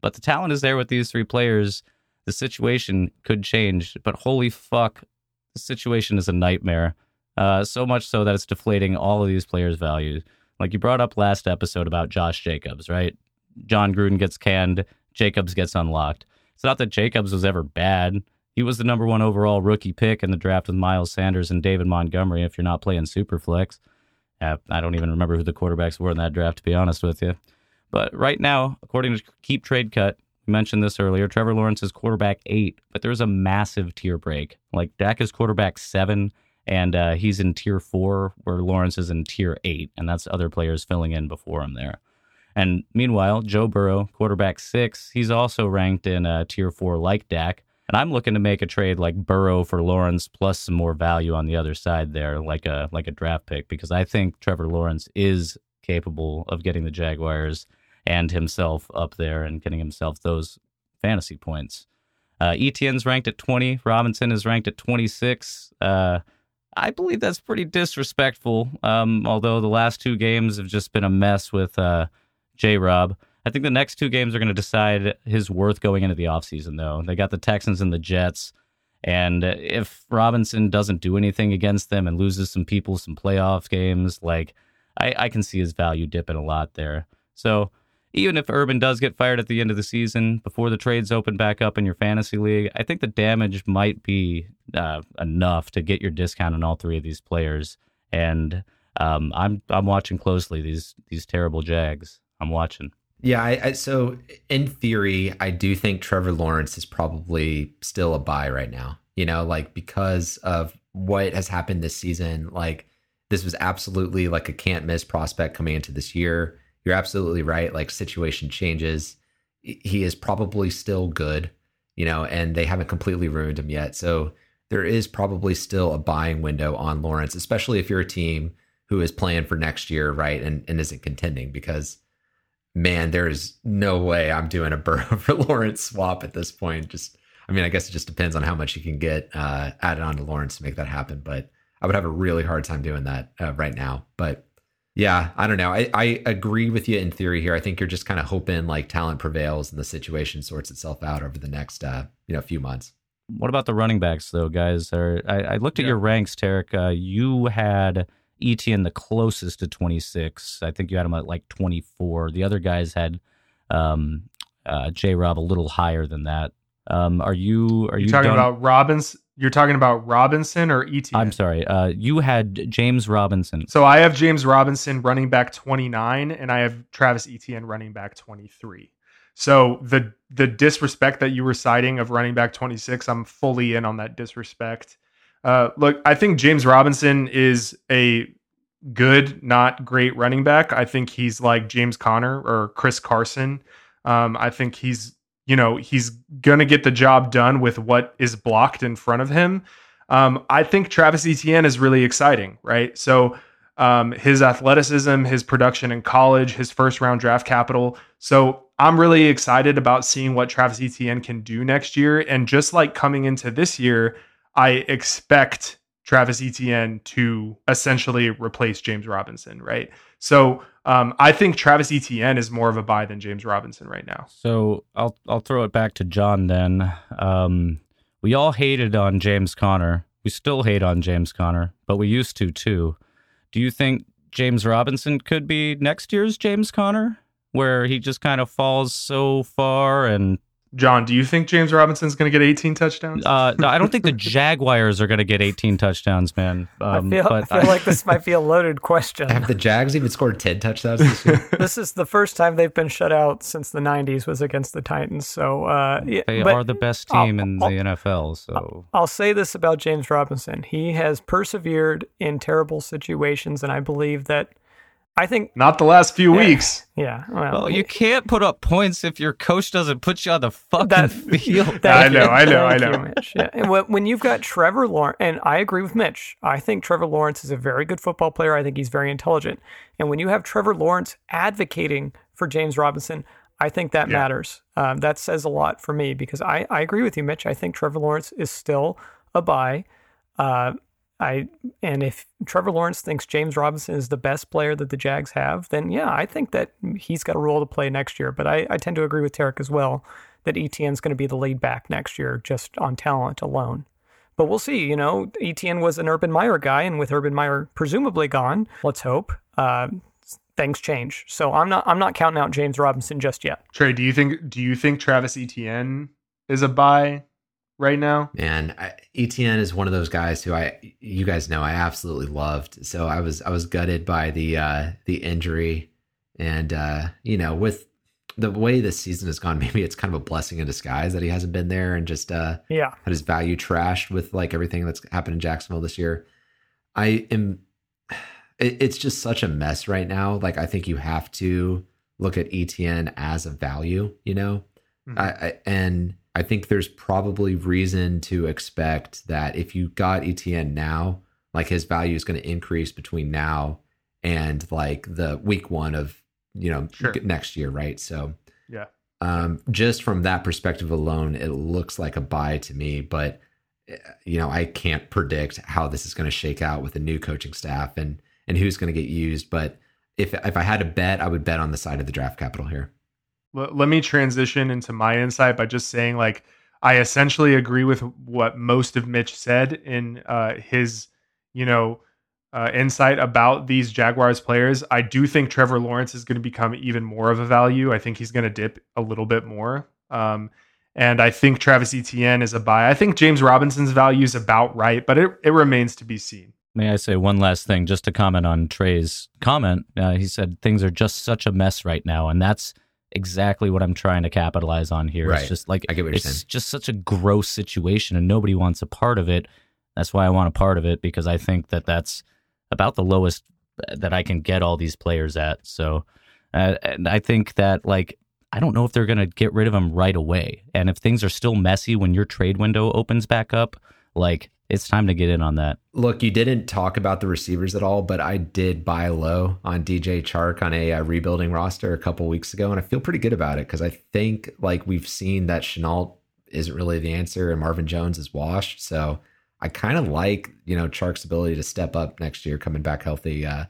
Speaker 1: But the talent is there with these three players. The situation could change, but holy fuck, the situation is a nightmare. Uh, so much so that it's deflating all of these players' values. Like you brought up last episode about Josh Jacobs, right? Jon Gruden gets canned, Jacobs gets unlocked. It's not that Jacobs was ever bad. He was the number one overall rookie pick in the draft with Miles Sanders and David Montgomery. If you're not playing Superflex, uh, I don't even remember who the quarterbacks were in that draft, to be honest with you. But right now, according to Keep Trade Cut, we mentioned this earlier. Trevor Lawrence is quarterback eight, but there's a massive tier break. Like Dak is quarterback seven, and uh, he's in tier four, where Lawrence is in tier eight, and that's other players filling in before him there. And meanwhile, Joe Burrow, quarterback six, he's also ranked in uh, tier four like Dak. And I'm looking to make a trade like Burrow for Lawrence plus some more value on the other side there, like a like a draft pick, because I think Trevor Lawrence is capable of getting the Jaguars and himself up there and getting himself those fantasy points. Uh, Etienne's ranked at 20. Robinson is ranked at 26. Uh, I believe that's pretty disrespectful. Um, although the last two games have just been a mess with uh, J. Rob. I think the next two games are going to decide his worth going into the offseason, though. They got the Texans and the Jets. And if Robinson doesn't do anything against them and loses some people, some playoff games, like I, I can see his value dipping a lot there. So even if Urban does get fired at the end of the season before the trades open back up in your fantasy league, I think the damage might be uh, enough to get your discount on all three of these players. And um, I'm I'm watching closely these these terrible Jags. I'm watching.
Speaker 2: Yeah, I, I, so in theory, I do think Trevor Lawrence is probably still a buy right now. You know, like because of what has happened this season, like this was absolutely like a can't miss prospect coming into this year. You're absolutely right. Like situation changes. He is probably still good, you know, and they haven't completely ruined him yet. So there is probably still a buying window on Lawrence, especially if you're a team who is playing for next year, right? And and isn't contending because man, there is no way I'm doing a Burrow for Lawrence swap at this point. Just, I mean, I guess it just depends on how much you can get uh, added on to Lawrence to make that happen. But I would have a really hard time doing that uh, right now. But yeah, I don't know. I, I agree with you in theory here. I think you're just kind of hoping like talent prevails and the situation sorts itself out over the next uh, you know few months.
Speaker 1: What about the running backs though, guys? Are, I, I looked at yeah. your ranks, Tarek. Uh, you had Etienne the closest to 26. I think you had him at like 24. The other guys had um, uh, J. Rob a little higher than that. Um, are you are
Speaker 3: you
Speaker 1: you
Speaker 3: talking
Speaker 1: done?
Speaker 3: about Robbins? You're talking about Robinson or Etienne?
Speaker 1: I'm sorry. Uh, you had James Robinson.
Speaker 3: So I have James Robinson running back 29, and I have Travis Etienne running back 23. So the the disrespect that you were citing of running back 26, I'm fully in on that disrespect. Uh, look, I think James Robinson is a good, not great running back. I think he's like James Conner or Chris Carson. Um, I think he's, you know, he's gonna get the job done with what is blocked in front of him. Um, I think Travis Etienne is really exciting, right? So um, his athleticism, his production in college, his first round draft capital. So I'm really excited about seeing what Travis Etienne can do next year. And just like coming into this year, I expect Travis Etienne to essentially replace James Robinson, right? So um, I think Travis Etienne is more of a buy than James Robinson right now.
Speaker 1: So I'll I'll throw it back to John then. Um, we all hated on James Conner. We still hate on James Conner, but we used to too. Do you think James Robinson could be next year's James Conner, where he just kind of falls so far and
Speaker 3: John, do you think James Robinson's going to get 18 touchdowns?
Speaker 1: Uh, no, I don't think the Jaguars are going to get 18 touchdowns, man.
Speaker 4: Um, I feel, I feel I, like this might be a loaded question.
Speaker 2: Have the Jags even scored 10 touchdowns this year?
Speaker 4: this is the first time they've been shut out since the 90s was against the Titans. So uh,
Speaker 1: yeah, they are the best team I'll, in the I'll, NFL. So
Speaker 4: I'll say this about James Robinson: he has persevered in terrible situations, and I believe that I think
Speaker 3: not the last few weeks.
Speaker 4: Yeah.
Speaker 1: Well, well, you can't put up points if your coach doesn't put you on the fucking that, field.
Speaker 3: I know, I know, I know.
Speaker 4: You, yeah. And when you've got Trevor Lawrence, and I agree with Mitch, I think Trevor Lawrence is a very good football player. I think he's very intelligent. And when you have Trevor Lawrence advocating for James Robinson, I think that yeah. matters. Um, that says a lot for me because I, I agree with you, Mitch. I think Trevor Lawrence is still a buy. Uh, I and if Trevor Lawrence thinks James Robinson is the best player that the Jags have, then yeah, I think that he's got a role to play next year. But I, I tend to agree with Tarek as well that Etienne's going to be the lead back next year just on talent alone. But we'll see. You know, Etienne was an Urban Meyer guy, and with Urban Meyer presumably gone, let's hope uh, things change. So I'm not I'm not counting out James Robinson just yet.
Speaker 3: Trey, do you think do you think Travis Etienne is a buy right now?
Speaker 2: And Etienne is one of those guys who I, you guys know, I absolutely loved. So I was, I was gutted by the uh, the injury, and uh, you know, with the way this season has gone, maybe it's kind of a blessing in disguise that he hasn't been there and just uh,
Speaker 4: yeah
Speaker 2: had his value trashed with like everything that's happened in Jacksonville this year. I am. It, it's just such a mess right now. Like I think you have to look at Etienne as a value. You know, mm-hmm. I, I and I think there's probably reason to expect that if you got Etienne now, like his value is going to increase between now and like the week one of you know sure. next year, right? So
Speaker 3: yeah,
Speaker 2: um, just from that perspective alone, it looks like a buy to me. But eh, you know, I can't predict how this is going to shake out with the new coaching staff and and who's going to get used. But if if I had to bet, I would bet on the side of the draft capital here
Speaker 3: let me transition into my insight by just saying like I essentially agree with what most of Mitch said in uh, his, you know, uh, insight about these Jaguars players. I do think Trevor Lawrence is going to become even more of a value. I think he's going to dip a little bit more. Um, and I think Travis Etienne is a buy. I think James Robinson's value is about right, but it, it remains to be seen.
Speaker 1: May I say one last thing just to comment on Trey's comment? Uh, he said things are just such a mess right now. And that's exactly what I'm trying to capitalize on here.
Speaker 2: Right.
Speaker 1: It's just like
Speaker 2: I get what you're saying.
Speaker 1: just such a gross situation, and nobody wants a part of it. That's why I want a part of it because I think that that's about the lowest that I can get all these players at. So, uh, and I think that like I don't know if they're going to get rid of them right away, and if things are still messy when your trade window opens back up, like it's time to get in on that.
Speaker 2: Look, you didn't talk about the receivers at all, but I did buy low on DJ Chark on a uh, rebuilding roster a couple weeks ago, and I feel pretty good about it because I think like we've seen that Shenault isn't really the answer, and Marvin Jones is washed. So I kind of like you know Chark's ability to step up next year, coming back healthy. Uh,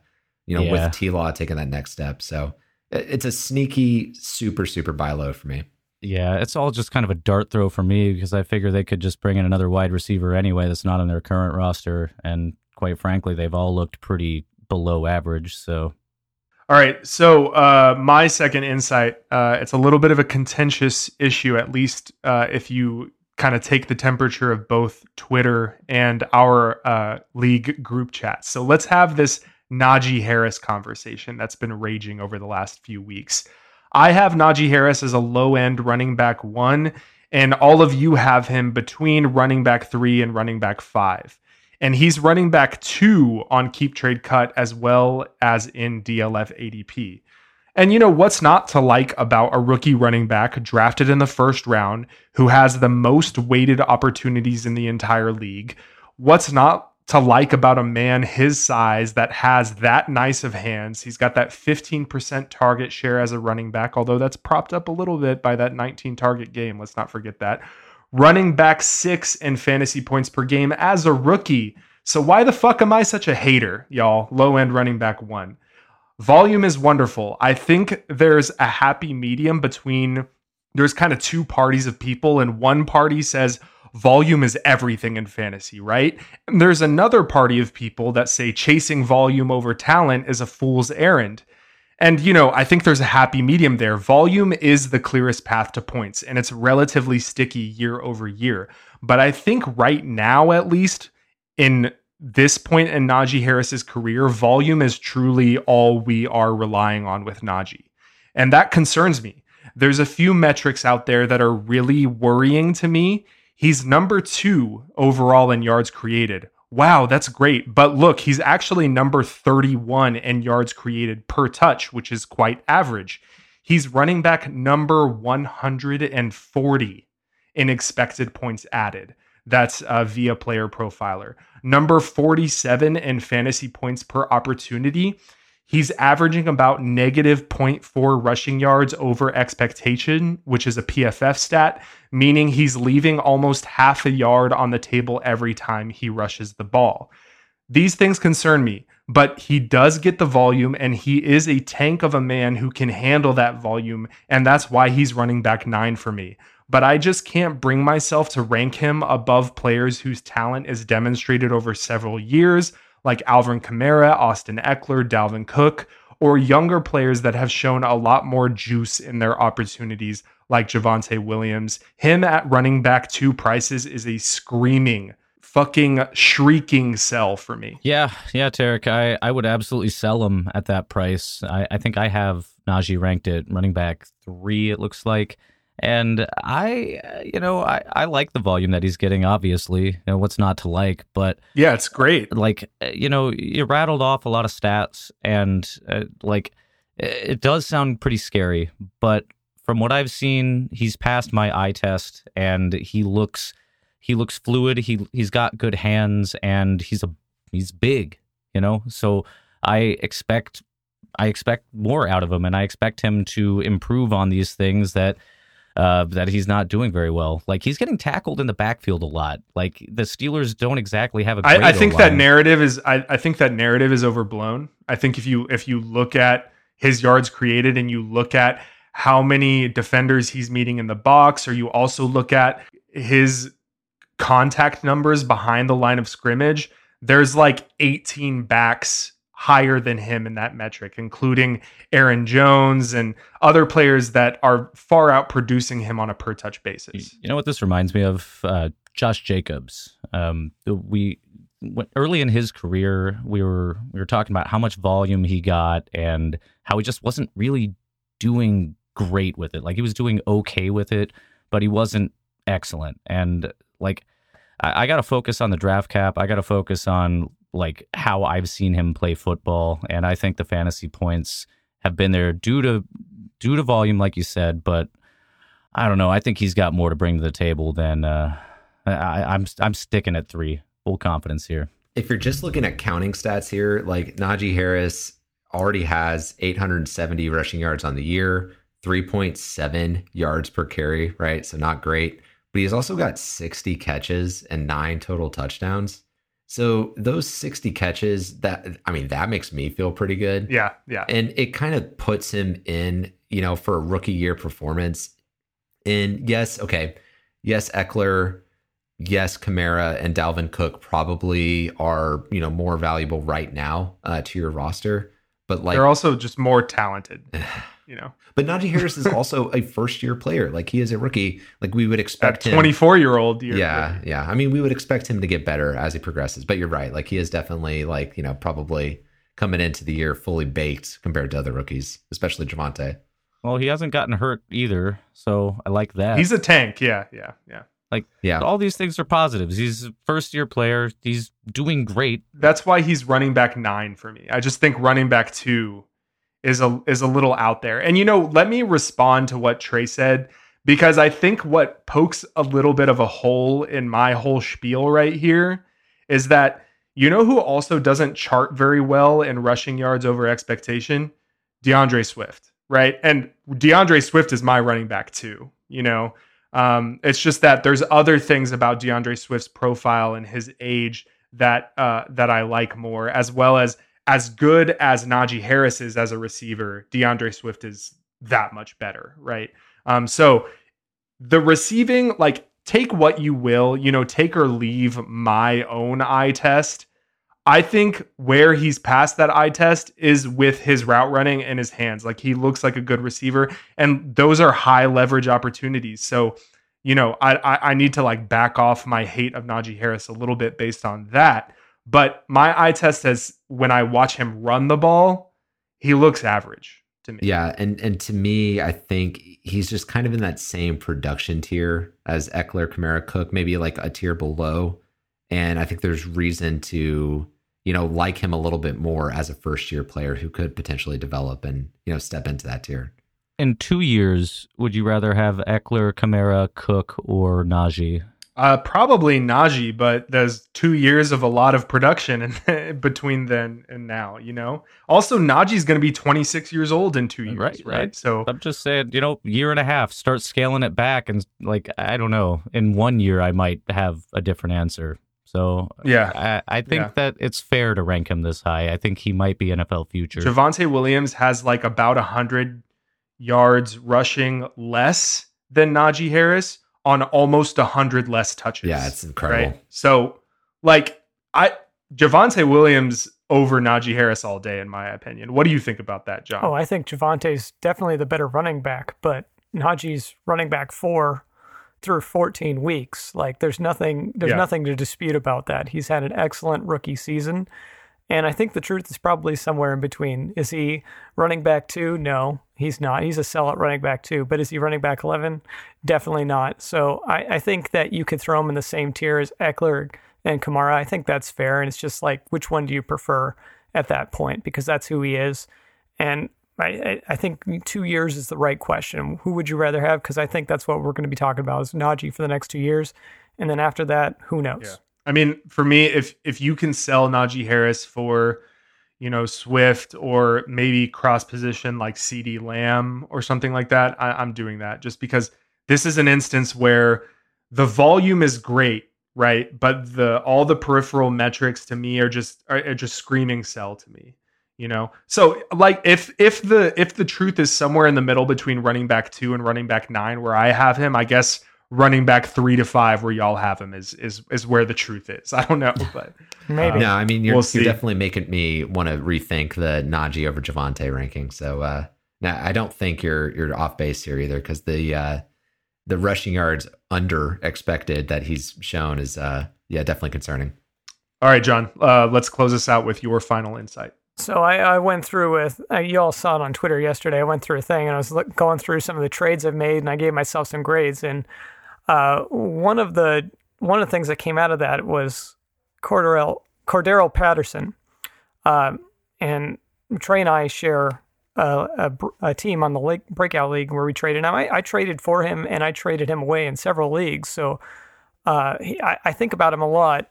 Speaker 2: you know, yeah. with T Law taking that next step. So it's a sneaky, super, super buy low for me.
Speaker 1: Yeah, it's all just kind of a dart throw for me because I figure they could just bring in another wide receiver anyway that's not on their current roster. And quite frankly, they've all looked pretty below average. So,
Speaker 3: all right. So, uh, my second insight uh, it's a little bit of a contentious issue, at least uh, if you kind of take the temperature of both Twitter and our uh, league group chats. So, let's have this Najee Harris conversation that's been raging over the last few weeks. I have Najee Harris as a low end running back one, and all of you have him between running back three and running back five. And he's running back two on Keep Trade Cut as well as in DLF ADP. And you know what's not to like about a rookie running back drafted in the first round who has the most weighted opportunities in the entire league? What's not to like about a man his size that has that nice of hands. He's got that 15% target share as a running back, although that's propped up a little bit by that 19 target game. Let's not forget that. Running back six in fantasy points per game as a rookie. So why the fuck am I such a hater, y'all? Low end running back one. Volume is wonderful. I think there's a happy medium between there's kind of two parties of people, and one party says, volume is everything in fantasy, right? And there's another party of people that say chasing volume over talent is a fool's errand. And, you know, I think there's a happy medium there. Volume is the clearest path to points, and it's relatively sticky year over year. But I think right now, at least in this point in Najee Harris's career, volume is truly all we are relying on with Najee. And that concerns me. There's a few metrics out there that are really worrying to me He's number two overall in yards created. Wow, that's great. But look, he's actually number 31 in yards created per touch, which is quite average. He's running back number 140 in expected points added. That's uh, via player profiler. Number 47 in fantasy points per opportunity. He's averaging about negative 0.4 rushing yards over expectation, which is a PFF stat, meaning he's leaving almost half a yard on the table every time he rushes the ball. These things concern me, but he does get the volume and he is a tank of a man who can handle that volume. And that's why he's running back nine for me. But I just can't bring myself to rank him above players whose talent is demonstrated over several years, like Alvin Kamara, Austin Ekeler, Dalvin Cook, or younger players that have shown a lot more juice in their opportunities, like Javonte Williams. Him at running back two prices is a screaming fucking shrieking sell for me.
Speaker 1: Yeah, yeah, Tarek. I, I would absolutely sell him at that price. I, I think I have Najee ranked at running back three, it looks like. And I, you know, I, I like the volume that he's getting, obviously. You know, what's not to like? But
Speaker 3: yeah, it's great.
Speaker 1: Like, you know, you rattled off a lot of stats, and uh, like, it does sound pretty scary. But from what I've seen, he's passed my eye test, and he looks he looks fluid. He he's got good hands and he's a he's big, you know. So I expect I expect more out of him, and I expect him to improve on these things that uh, that he's not doing very well. Like he's getting tackled in the backfield a lot. Like the Steelers don't exactly have a.
Speaker 3: I, I think that narrative is. I, I think that narrative is overblown. I think if you if you look at his yards created and you look at how many defenders he's meeting in the box, or you also look at his contact numbers behind the line of scrimmage, there's like 18 backs higher than him in that metric, including Aaron Jones and other players that are far out producing him on a per touch basis.
Speaker 1: You know what this reminds me of? Uh, Josh Jacobs. Um, we early in his career, we were we were talking about how much volume he got and how he just wasn't really doing great with it. Like he was doing okay with it, but he wasn't excellent. And like I, I got to focus on the draft cap. I got to focus on like how I've seen him play football, and I think the fantasy points have been there due to due to volume, like you said. But I don't know. I think he's got more to bring to the table than uh, I, I'm. I'm sticking at three. Full confidence here.
Speaker 2: If you're just looking at counting stats here, like Najee Harris already has 870 rushing yards on the year, 3.7 yards per carry, right? So not great but he's also got 60 catches and nine total touchdowns. So those 60 catches that I mean that makes me feel pretty good.
Speaker 3: Yeah, yeah.
Speaker 2: And it kind of puts him in, you know, for a rookie year performance. And yes, okay. Yes, Ekeler, yes, Kamara and Dalvin Cook probably are, you know, more valuable right now uh, to your roster, but like
Speaker 3: they're also just more talented. you know.
Speaker 2: But Najee Harris is also a first year player. Like he is a rookie. Like we would expect
Speaker 3: him. 24 year old.
Speaker 2: Yeah. Yeah. I mean, we would expect him to get better as he progresses. But you're right. Like he is definitely like, you know, probably coming into the year fully baked compared to other rookies, especially Javonte.
Speaker 1: Well, he hasn't gotten hurt either. So I like that.
Speaker 3: He's a tank. Yeah. Yeah. Yeah.
Speaker 1: Like, yeah, all these things are positives. He's a first year player. He's doing great.
Speaker 3: That's why he's running back nine for me. I just think running back two is a is a little out there. And you know, let me respond to what Trey said because I think what pokes a little bit of a hole in my whole spiel right here is that you know who also doesn't chart very well in rushing yards over expectation? D'Andre Swift, right? And D'Andre Swift is my running back too, you know. Um, it's just that there's other things about D'Andre Swift's profile and his age that uh, that I like more, as well as as good as Najee Harris is as a receiver, D'Andre Swift is that much better, right? Um, so the receiving, like, take what you will, you know, take or leave my own eye test. I think where he's passed that eye test is with his route running and his hands. Like he looks like a good receiver, and those are high leverage opportunities. So, you know, I I, I need to like back off my hate of Najee Harris a little bit based on that. But my eye test says when I watch him run the ball, he looks average to me.
Speaker 2: Yeah, and and to me, I think he's just kind of in that same production tier as Ekeler, Kamara, Cook, maybe like a tier below. And I think there's reason to you know like him a little bit more as a first year player who could potentially develop and you know step into that tier.
Speaker 1: In two years, would you rather have Ekeler, Kamara, Cook, or Najee?
Speaker 3: Uh, probably Najee, but there's two years of a lot of production in, between then and now. You know. Also, Najee's going to be 26 years old in two years, right? Right. So
Speaker 1: I'm just saying, you know, year and a half. Start scaling it back, and like I don't know, in one year I might have a different answer. So
Speaker 3: Yeah.
Speaker 1: I, I think
Speaker 3: Yeah.
Speaker 1: that it's fair to rank him this high. I think he might be NFL future.
Speaker 3: Javonte Williams has like about 100 yards rushing less than Najee Harris on almost 100 less touches.
Speaker 2: Yeah, it's incredible.
Speaker 3: Right? So, like, I Javonte Williams over Najee Harris all day, in my opinion. What do you think about that, John?
Speaker 4: Oh, I think Javonte's definitely the better running back, but Najee's running back four through 14 weeks. Like there's nothing there's
Speaker 3: Yeah.
Speaker 4: nothing to dispute about that. He's had an excellent rookie season. And I think the truth is probably somewhere in between. Is he running back two? No, he's not. He's a sellout running back two. But is he running back 11? Definitely not. So I, I think that you could throw him in the same tier as Ekeler and Kamara. I think that's fair. And it's just like, which one do you prefer at that point? Because that's who he is. And I, I- think two years is the right question. Who would you rather have? Because I think that's what we're going to be talking about is Najee for the next two years. And then after that, who knows?
Speaker 3: Yeah. I mean, for me, if if you can sell Najee Harris for, you know, Swift or maybe cross position like CeeDee Lamb or something like that, I, I'm doing that just because this is an instance where the volume is great, right? But the all the peripheral metrics to me are just are, are just screaming sell to me. You know, so like if if the if the truth is somewhere in the middle between running back two and running back nine, where I have him, I guess running back three to five where y'all have him is is is where the truth is. I don't know, but
Speaker 4: Maybe.
Speaker 3: Uh,
Speaker 2: No, I mean you're,
Speaker 3: We'll
Speaker 2: you're definitely making me want to rethink the Najee over Javonte ranking. So uh now I don't think you're you're off base here either because the uh the rushing yards under expected that he's shown is uh yeah definitely concerning.
Speaker 3: all right, John, uh, let's close this out with your final insight.
Speaker 4: So I, I went through with uh, you all saw it on Twitter yesterday. I went through a thing and I was look, going through some of the trades I've made, and I gave myself some grades. And uh, one of the one of the things that came out of that was Cordarrelle Cordarrelle Patterson, um, and Trey and I share a, a, a team on the league, breakout league where we traded. Now I, I traded for him and I traded him away in several leagues. So uh, he, I, I think about him a lot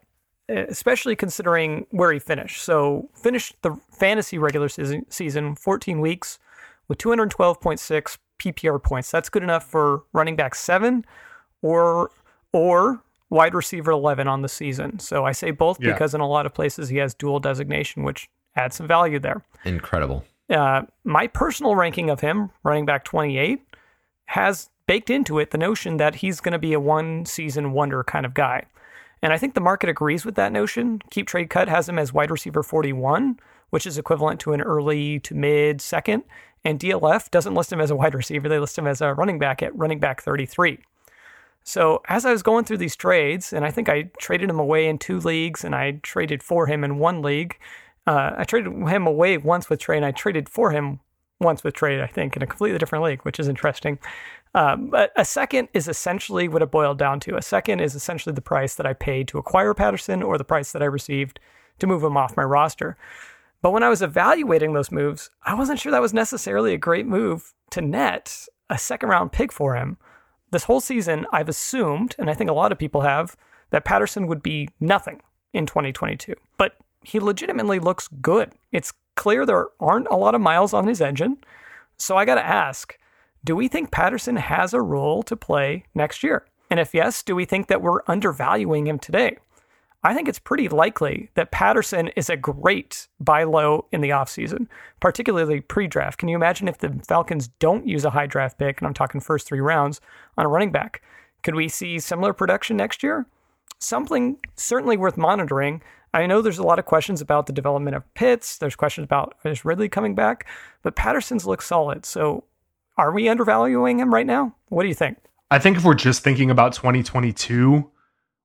Speaker 4: especially considering where he finished. So finished the fantasy regular season, season 14 weeks with 212.6 PPR points. That's good enough for running back seven or or wide receiver 11 on the season. So I say both
Speaker 3: Yeah.
Speaker 4: because in a lot of places he has dual designation, which adds some value there.
Speaker 2: Incredible.
Speaker 4: Uh, my personal ranking of him, running back 28, has baked into it the notion that he's going to be a one season wonder kind of guy. And I think the market agrees with that notion. Keep Trade Cut has him as wide receiver 41, which is equivalent to an early to mid second. And DLF doesn't list him as a wide receiver, they list him as a running back at running back 33. So as I was going through these trades, and I think I traded him away in two leagues, and I traded for him in one league. Uh, I traded him away once with trade, and I traded for him once with trade. I think in a completely different league, which is interesting. Um, but a second is essentially what it boiled down to. A second is essentially the price that I paid to acquire Patterson, or the price that I received to move him off my roster. But when I was evaluating those moves, I wasn't sure that was necessarily a great move to net a second round pick for him. This whole season, I've assumed, and I think a lot of people have, that Patterson would be nothing in 2022. But he legitimately looks good. It's clear there aren't a lot of miles on his engine. So I got to ask do we think Patterson has a role to play next year? And if yes, do we think that we're undervaluing him today? I think it's pretty likely that Patterson is a great buy low in the offseason, particularly pre draft. Can you imagine if the Falcons don't use a high draft pick, and I'm talking first three rounds, on a running back? Could we see similar production next year? Something certainly worth monitoring. I know there's a lot of questions about the development of Pitts. There's questions about is Ridley coming back, but Patterson's looks solid. So are we undervaluing him right now? What do you think?
Speaker 3: I think if we're just thinking about 2022,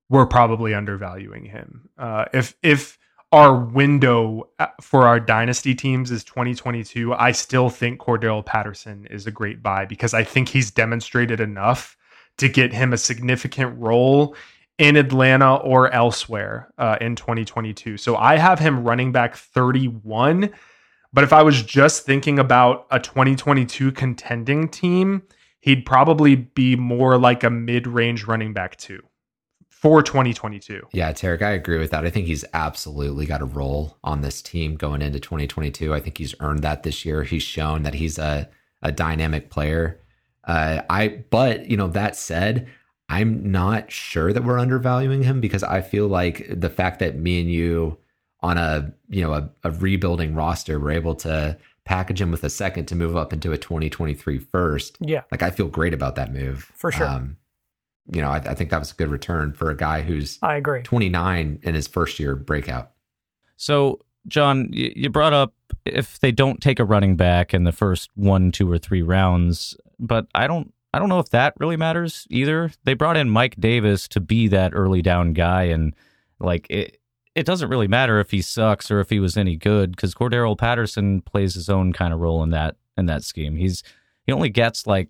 Speaker 3: we're probably undervaluing him. Uh, if if our window uh, for our dynasty teams is 2022, I still think Cordarrelle Patterson is a great buy because I think he's demonstrated enough to get him a significant role in Atlanta or elsewhere uh, in 2022. So I have him running back 31. But if I was just thinking about a 2022 contending team, he'd probably be more like a mid-range running back too for 2022.
Speaker 2: Yeah, Tarek, I agree with that. I think he's absolutely got a role on this team going into 2022. I think he's earned that this year. He's shown that he's a, a dynamic player. Uh, I, but you know, that said, I'm not sure that we're undervaluing him because I feel like the fact that me and you on a you know a, a rebuilding roster were able to package him with a second to move up into a 2023 first.
Speaker 4: Yeah.
Speaker 2: Like I feel great about that move.
Speaker 4: For sure.
Speaker 2: Um, you know, I, I think that was a good return for a guy who's
Speaker 4: I agree.
Speaker 2: 29 in his first year breakout.
Speaker 1: So, John, you brought up if they don't take a running back in the first one, two, or three rounds, but I don't. I don't know if that really matters either. They brought in Mike Davis to be that early down guy, and like it, it doesn't really matter if he sucks or if he was any good because Cordarrelle Patterson plays his own kind of role in that in that scheme. He's he only gets like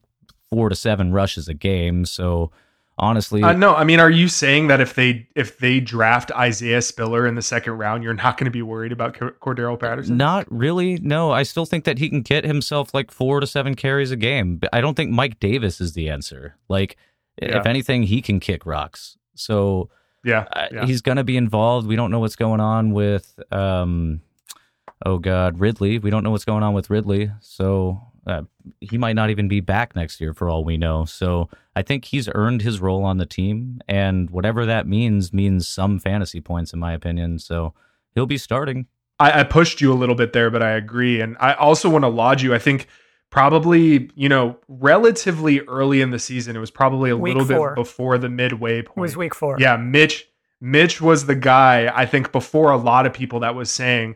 Speaker 1: four to seven rushes a game, so honestly,
Speaker 3: Uh, no, I mean, are you saying that if they if they draft Isaiah Spiller in the second round, you're not going to be worried about Cor- Cordarrelle Patterson?
Speaker 1: Not really. No, I still think that he can get himself like four to seven carries a game. I don't think Mike Davis is the answer. Like,
Speaker 3: Yeah.
Speaker 1: if anything, he can kick rocks. So
Speaker 3: Yeah,
Speaker 1: uh, he's going to be involved. We don't know what's going on with, um, oh God, Ridley. We don't know what's going on with Ridley. So uh, he might not even be back next year for all we know. So I think he's earned his role on the team. And whatever that means, means some fantasy points, in my opinion. So he'll be starting.
Speaker 3: I, I pushed you a little bit there, but I agree, and I also want to laud you. I think probably you know relatively early in the season, it was probably a
Speaker 4: Week
Speaker 3: little
Speaker 4: four.
Speaker 3: bit before the midway point.
Speaker 4: It was week four.
Speaker 3: Yeah, Mitch. Mitch was the guy I think before a lot of people that was saying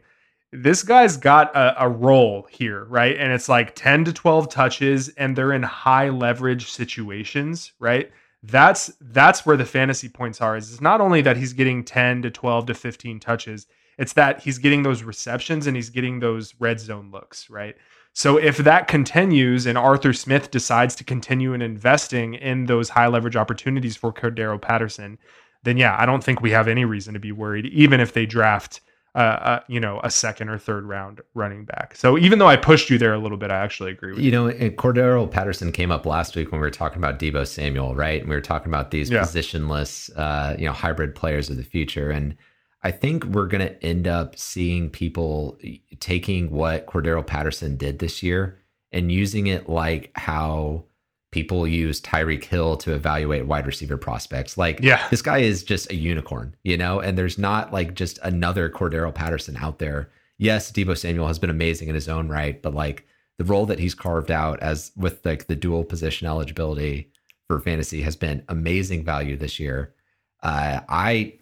Speaker 3: this guy's got a, a role here, right? And it's like 10 to 12 touches and they're in high leverage situations, right? That's that's where the fantasy points are. Is it's not only that he's getting 10 to 12 to 15 touches, it's that he's getting those receptions and he's getting those red zone looks, right? So if that continues and Arthur Smith decides to continue in investing in those high leverage opportunities for Cordarrelle Patterson, then yeah, I don't think we have any reason to be worried, even if they draft, uh, uh, you know, a second or third round running back. So even though I pushed you there a little bit, I actually agree with you.
Speaker 2: You know, and Cordarrelle Patterson came up last week when we were talking about Deebo Samuel, right? And we were talking about these
Speaker 3: Yeah.
Speaker 2: positionless, uh, you know, hybrid players of the future. And I think we're going to end up seeing people taking what Cordarrelle Patterson did this year and using it like how people use Tyreek Hill to evaluate wide receiver prospects. Like,
Speaker 3: Yeah.
Speaker 2: this guy is just a unicorn, you know, and there's not like just another Cordarrelle Patterson out there. Yes, Deebo Samuel has been amazing in his own right, but like the role that he's carved out as with like the dual position eligibility for fantasy has been amazing value this year. Uh, I,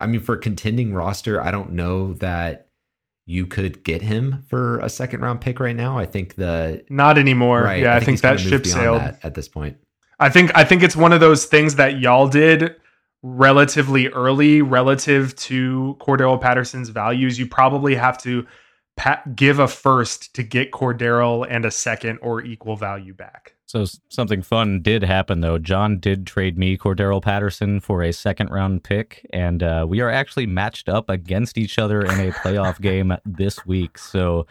Speaker 2: I mean, for contending roster, I don't know that you could get him for a second round pick right now. I think the
Speaker 3: Not anymore.
Speaker 2: right,
Speaker 3: yeah, I, think,
Speaker 2: he's kinda
Speaker 3: that ship sailed.
Speaker 2: that at this point.
Speaker 3: I think I think it's one of those things that y'all did relatively early relative to Cordarrelle Patterson's values. You probably have to give a first to get Cordarrelle and a second or equal value back.
Speaker 1: So something fun did happen though. John did trade me Cordarrelle Patterson for a second round pick, and uh, we are actually matched up against each other in a playoff game this week. So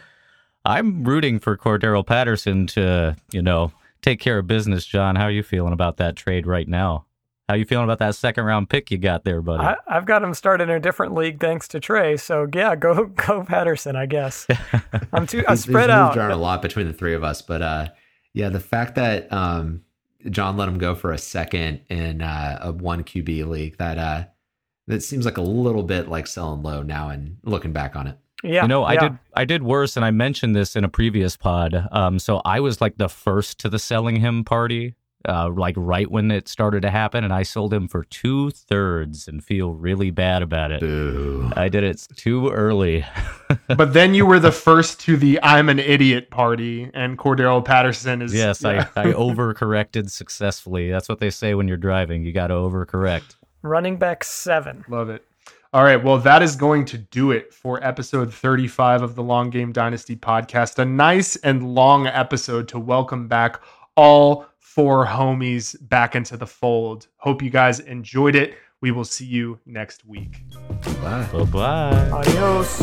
Speaker 1: I'm rooting for Cordarrelle Patterson to, you know, take care of business. John, how are you feeling about that trade right now? How you feeling about that second round pick you got there, buddy?
Speaker 4: I, I've got him started in a different league thanks to Trey. So yeah, go go Patterson, I guess. I'm too I
Speaker 2: He's- he's
Speaker 4: spread
Speaker 2: moved
Speaker 4: out.
Speaker 2: around a lot between the three of us, but uh, yeah, the fact that um, John let him go for a second in uh, a one QB league that uh, that seems like a little bit like selling low now and looking back on it.
Speaker 4: Yeah,
Speaker 1: you know, I
Speaker 4: yeah.
Speaker 1: did I did worse, and I mentioned this in a previous pod. Um, so I was like the first to the selling him party, uh, like right when it started to happen, and I sold him for two thirds and feel really bad about it.
Speaker 2: Boo.
Speaker 1: I did it too early.
Speaker 3: but then you were the first to the I'm an idiot party, and Cordarrelle Patterson is
Speaker 1: yes,
Speaker 3: yeah.
Speaker 1: I, I overcorrected successfully. That's what they say when you're driving. You got to overcorrect.
Speaker 4: running back seven.
Speaker 3: Love it. All right. Well, that is going to do it for episode 35 of the Long Game Dynasty podcast. A nice and long episode to welcome back all four homies back into the fold. Hope you guys enjoyed it. We will see you next week.
Speaker 2: Bye.
Speaker 1: Bye bye.
Speaker 4: Adios.